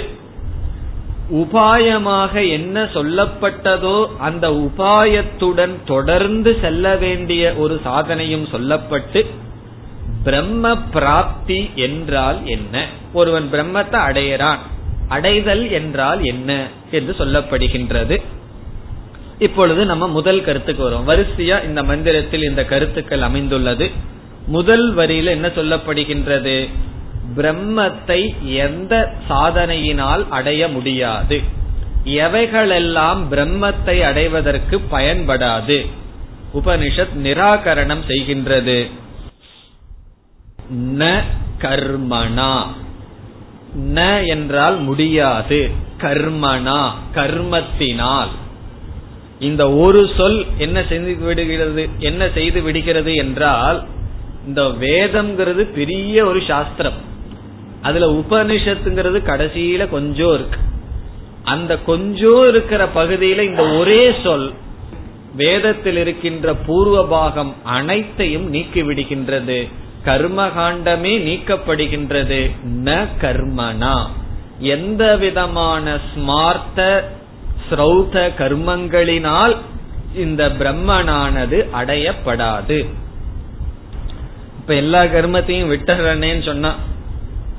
உபாயமாக என்ன சொல்லப்பட்டதோ அந்த உபாயத்துடன் தொடர்ந்து செல்ல வேண்டிய ஒரு சாதனையும் சொல்லப்பட்டு பிரம்ம பிராப்தி என்றால் என்ன? ஒருவன் பிரம்மத்தை அடையிறான். அடைதல் என்றால் என்ன என்று சொல்லப்படுகின்றது. இப்பொழுது நம்ம முதல் கருத்துக்கு வரும் வரிசையா இந்த மந்திரத்தில் இந்த கருத்துக்கள் அமைந்துள்ளது. முதல் வரியில என்ன சொல்லப்படுகின்றது? பிரம்மத்தை எந்த சாதனையினால் அடைய முடியாது. எவைகளெல்லாம் பிரம்மத்தை அடைவதற்கு பயன்படாது. உபனிஷத் நிராகரணம் செய்கின்றது. ந கர்மனா ந என்றால் முடியாது. கர்மனா கர்மத்தினால். இந்த ஒரு சொல் என்ன செய்து விடுகிறது என்ன செய்து விடுகிறது என்றால் இந்த வேதம்ங்கிறது பெரிய ஒரு சாஸ்திரம். அதுல உபனிஷத்துங்கிறது கடைசியில கொஞ்சம் இருக்கு. அந்த கொஞ்சம் இருக்கிற பகுதியில இந்த ஒரே சொல் வேதத்தில் இருக்கின்ற பூர்வ பாகம் அனைத்தையும் நீக்கி விடுகின்றது. கர்மகாண்டமே நீக்கப்படுகின்றது. ந கர்மனா. எந்த விதமான ஸ்மார்த்த ஸ்ரௌத கர்மங்களினால் இந்த பிரம்மனானது அடையப்படாது. இப்ப எல்லா கர்மத்தையும் விட்டுறனேன்னு சொன்னா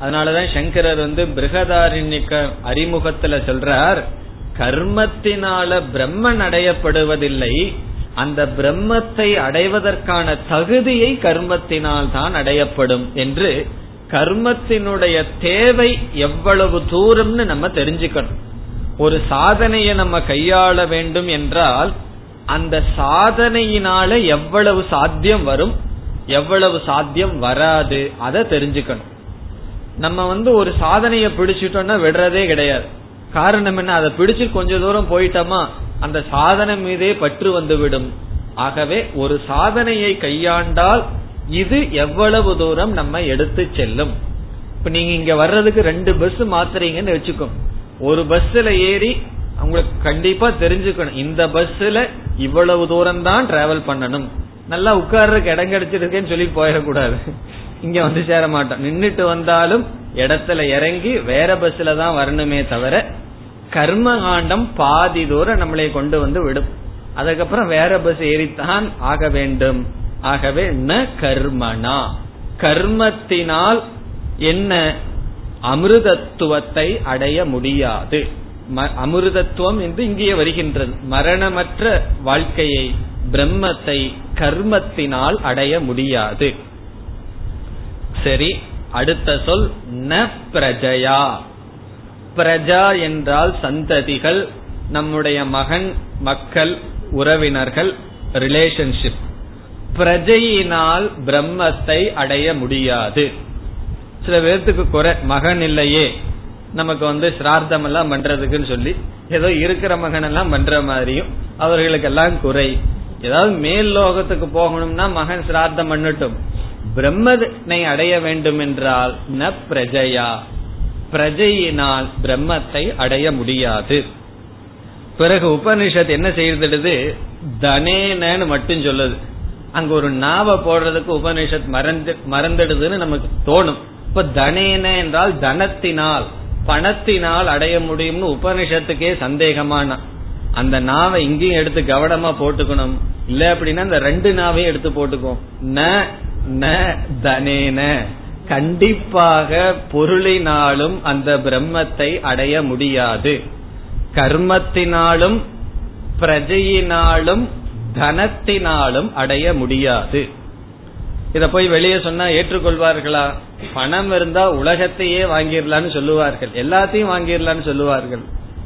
அதனாலதான் சங்கரர் வந்து பிருகதாரண்யக்க அறிமுகத்துல சொல்றார் கர்மத்தினால பிரம்மன் அடையப்படுவதில்லை அந்த பிரம்மத்தை அடைவதற்கான தகுதியை கர்மத்தினால் தான் அடையப்படும் என்று கர்மத்தினுடைய தேவை எவ்வளவு தூரம்னு நம்ம தெரிஞ்சுக்கணும். ஒரு சாதனையை நம்ம கையாள வேண்டும் என்றால் அந்த சாதனையினால எவ்வளவு சாத்தியம் வரும் எவ்வளவு சாத்தியம் வராது அதை தெரிஞ்சுக்கணும். நம்ம வந்து ஒரு சாதனையை பிடிச்சிட்டோம்னா விடுறதே கிடையாது. காரணம் என்ன? அதை பிடிச்சு கொஞ்ச தூரம் போயிட்டோமா அந்த சாதனை மீதே பற்று வந்துவிடும். ஆகவே ஒரு சாதனையை கையாண்டால் இது எவ்வளவு தூரம் நம்ம எடுத்து செல்லும். இப்ப நீங்க இங்க வர்றதுக்கு ரெண்டு பஸ் மாத்துறீங்கன்னு வச்சுக்கோ. ஒரு பஸ்ல ஏறி உங்களுக்கு கண்டிப்பா தெரிஞ்சுக்கணும். இந்த பஸ்ல இவ்வளவு தூரம் தான் டிராவல் பண்ணணும். நல்லா உட்கார்றதுக்கு இடம் கிடைச்சிருக்கேன்னு சொல்லி போயிடக்கூடாது. இங்க வந்து சேர மாட்டோம். நின்றுட்டு வந்தாலும் இடத்துல இறங்கி வேற பஸ்ல தான் வரணுமே தவிர கர்ம காண்டம் பாதி தூரம் நம்மளை கொண்டு வந்து விடும். அதுக்கப்புறம் வேற பஸ் ஏறித்தான் ஆக வேண்டும். ஆகவே ந கர்மனா கர்மத்தினால் என்ன? அமிர்தத்துவத்தை அடைய முடியாது. அமிர்தத்துவம் என்று இங்கே வருகின்றது. மரணமற்ற வாழ்க்கையை பிரம்மத்தை கர்மத்தினால் அடைய முடியாது. சரி அடுத்த சொல் ந பிரஜயா. பிரஜா என்றால் சந்ததிகள் நம்முடைய மகன் மக்கள் உறவினர்கள் ரிலேஷன்ஷிப் பிரஜையினால் பிரம்மத்தை அடைய முடியாது. சில பேர்த்துக்கு குறை மகன் இல்லையே நமக்கு வந்து சிரார்த்தம் எல்லாம் பண்றதுக்குன்னு சொல்லி ஏதோ இருக்கிற மகன் எல்லாம் பண்ற மாதிரியும் அவர்களுக்கு எல்லாம் குறை. ஏதாவது மேல் லோகத்துக்கு போகணும்னா மகன் சிரார்த்தம் பண்ணட்டும். பிரம்மனை அடைய வேண்டும் என்றால் ந பிரஜையா. பிரஜையினால் பிரம்மத்தை அடைய முடியாது. பிறகு உபனிஷத் என்ன செய்திடுது? தனேனன்னு மட்டும் சொல்லுது. அங்க ஒரு நாவ போடுறதுக்கு உபனிஷத் மறந்து மறந்துடுதுன்னு நமக்கு தோணும். இப்ப தனேன என்றால் தனத்தினால் பணத்தினால் அடைய முடியும்னு உபனிஷத்துக்கே சந்தேகமான. அந்த நாவை இங்கேயும் எடுத்து கவனமா போட்டுக்கணும். இல்ல அப்படின்னா அந்த ரெண்டு நாவையும் எடுத்து போட்டுக்கோ ந ந தனேன. கண்டிப்பாக பொருளினாலும் அந்த பிரம்மத்தை அடைய முடியாது. கர்மத்தினாலும் பிரஜையினாலும் தனத்தினாலும் அடைய முடியாது. இத போய் வெளியே சொன்னா ஏற்றுக்கொள்வார்களா? பணம் இருந்தா உலகத்தையே வாங்கிடலான்னு சொல்லுவார்கள். எல்லாத்தையும் வாங்கிடலான்னு சொல்லுவார்கள்.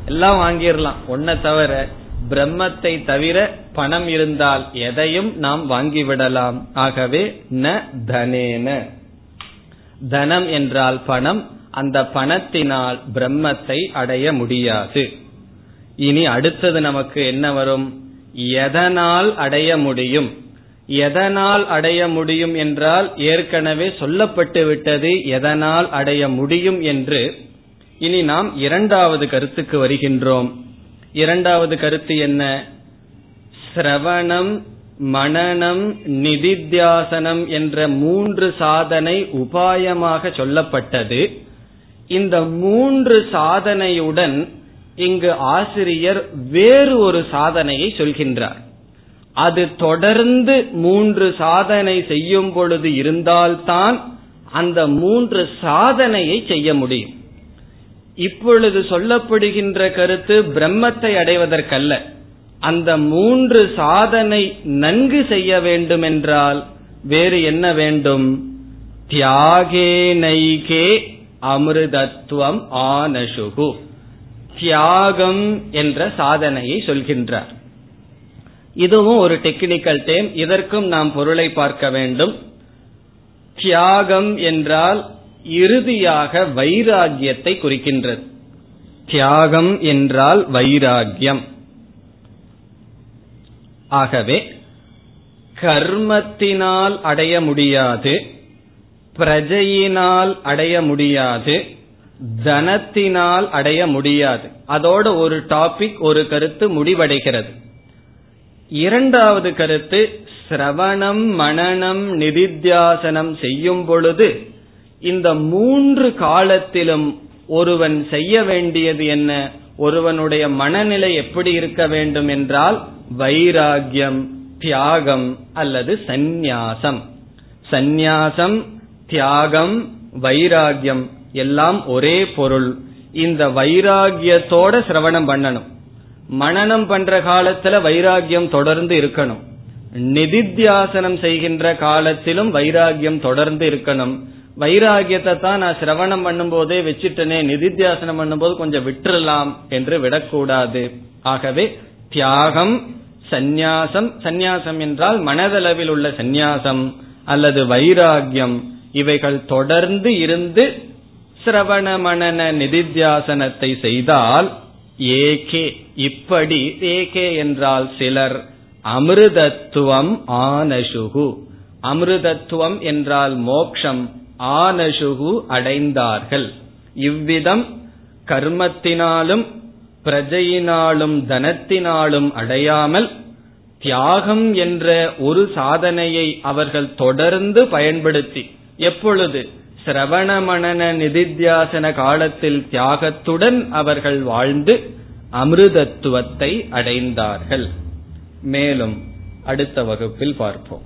எல்லாம் வாங்கிடலாம். ஒன்ன தவிர பிரம்மத்தை தவிர பணம் இருந்தால் எதையும் நாம் வாங்கிவிடலாம். ஆகவே ந தனேன. தனம் என்றால் பணம் அந்த பணத்தினால் பிரம்மத்தை அடைய முடியாது. இனி அடுத்தது நமக்கு என்ன வரும்? எதனால் அடைய முடியும்? எதனால் அடைய முடியும் என்றால் ஏற்கனவே சொல்லப்பட்டு விட்டது எதனால் அடைய முடியும் என்று. இனி நாம் இரண்டாவது கருத்துக்கு வருகின்றோம். இரண்டாவது கருத்து என்ன? சிரவணம் மனநம் நிதித்தியாசனம் என்ற மூன்று சாதனை உபாயமாக சொல்லப்பட்டது. இந்த மூன்று சாதனையுடன் இங்கு ஆசிரியர் வேறு ஒரு சாதனையை சொல்கின்றார். அது தொடர்ந்து மூன்று சாதனை செய்யும் பொழுது இருந்தால்தான் அந்த மூன்று சாதனையை செய்ய முடியும். இப்பொழுது சொல்லப்படுகின்ற கருத்து பிரம்மத்தை அடைவதற்கல்ல. அந்த மூன்று சாதனை நன்கு செய்ய வேண்டும் என்றால் வேறு என்ன வேண்டும்? தியாகே நைகே அமிர்தத்துவம் ஆனசுகு தியாகம் என்ற சாதனையை சொல்கின்றார். இதுவும் ஒரு டெக்னிக்கல் டேம் இதற்கும் நாம் பொருளை பார்க்க வேண்டும். தியாகம் என்றால் இறுதியாக வைராகியத்தை குறிக்கின்றது. தியாகம் என்றால் வைராகியம் ஆகவே கர்மத்தினால் அடைய முடியாது பிரஜையினால் அடைய முடியாது தனத்தினால் அடைய முடியாது. அதோட ஒரு டாபிக் ஒரு கருத்து முடிவடைகிறது. இரண்டாவது கருத்து சிரவணம் மனநம் நிதித்தியாசனம் செய்யும் பொழுது இந்த மூன்று காலத்திலும் ஒருவன் செய்ய வேண்டியது என்ன? ஒருவனுடைய மனநிலை எப்படி இருக்க வேண்டும் என்றால் வைராகியம் தியாகம் அல்லது சந்நியாசம். சந்நியாசம் தியாகம் வைராகியம் எல்லாம் ஒரே பொருள். இந்த வைராகியத்தோட சிரவணம் பண்ணணும். மனநம் பண்ற காலத்துல வைராகியம் தொடர்ந்து இருக்கணும். நிதித்தியாசனம் செய்கின்ற காலத்திலும் வைராகியம் தொடர்ந்து இருக்கணும். வைராகியத்தை தான் நான் சிரவணம் பண்ணும் போதே வச்சுட்டனே நிதித்தியாசனம் பண்ணும்போது கொஞ்சம் விட்டுறலாம் என்று விடக்கூடாது. ஆகவே தியாகம் சந்நியாசம் சந்நியாசம் என்றால் மனதளவில் உள்ள சந்நியாசம் அல்லது வைராகியம் இவைகள் தொடர்ந்து இருந்து சிரவண மனன நிதித்தியாசனத்தை செய்தால் ஏகே இப்படி ஏகே என்றால் சிலர் அமிர்தத்துவம் ஆனசுகு. அமிர்தத்துவம் என்றால் மோக்ஷம் ஆனசுகு அடைந்தார்கள். இவ்விதம் கர்மத்தினாலும் பிரஜையினாலும் தனத்தினாலும் அடையாமல் தியாகம் என்ற ஒரு சாதனையை அவர்கள் தொடர்ந்து பயன்படுத்தி எப்பொழுது சிரவண மணன நிதித்தியாசன காலத்தில் தியாகத்துடன் அவர்கள் வாழ்ந்து அமிர்தத்துவத்தை அடைந்தார்கள். மேலும் அடுத்த வகுப்பில் பார்ப்போம்.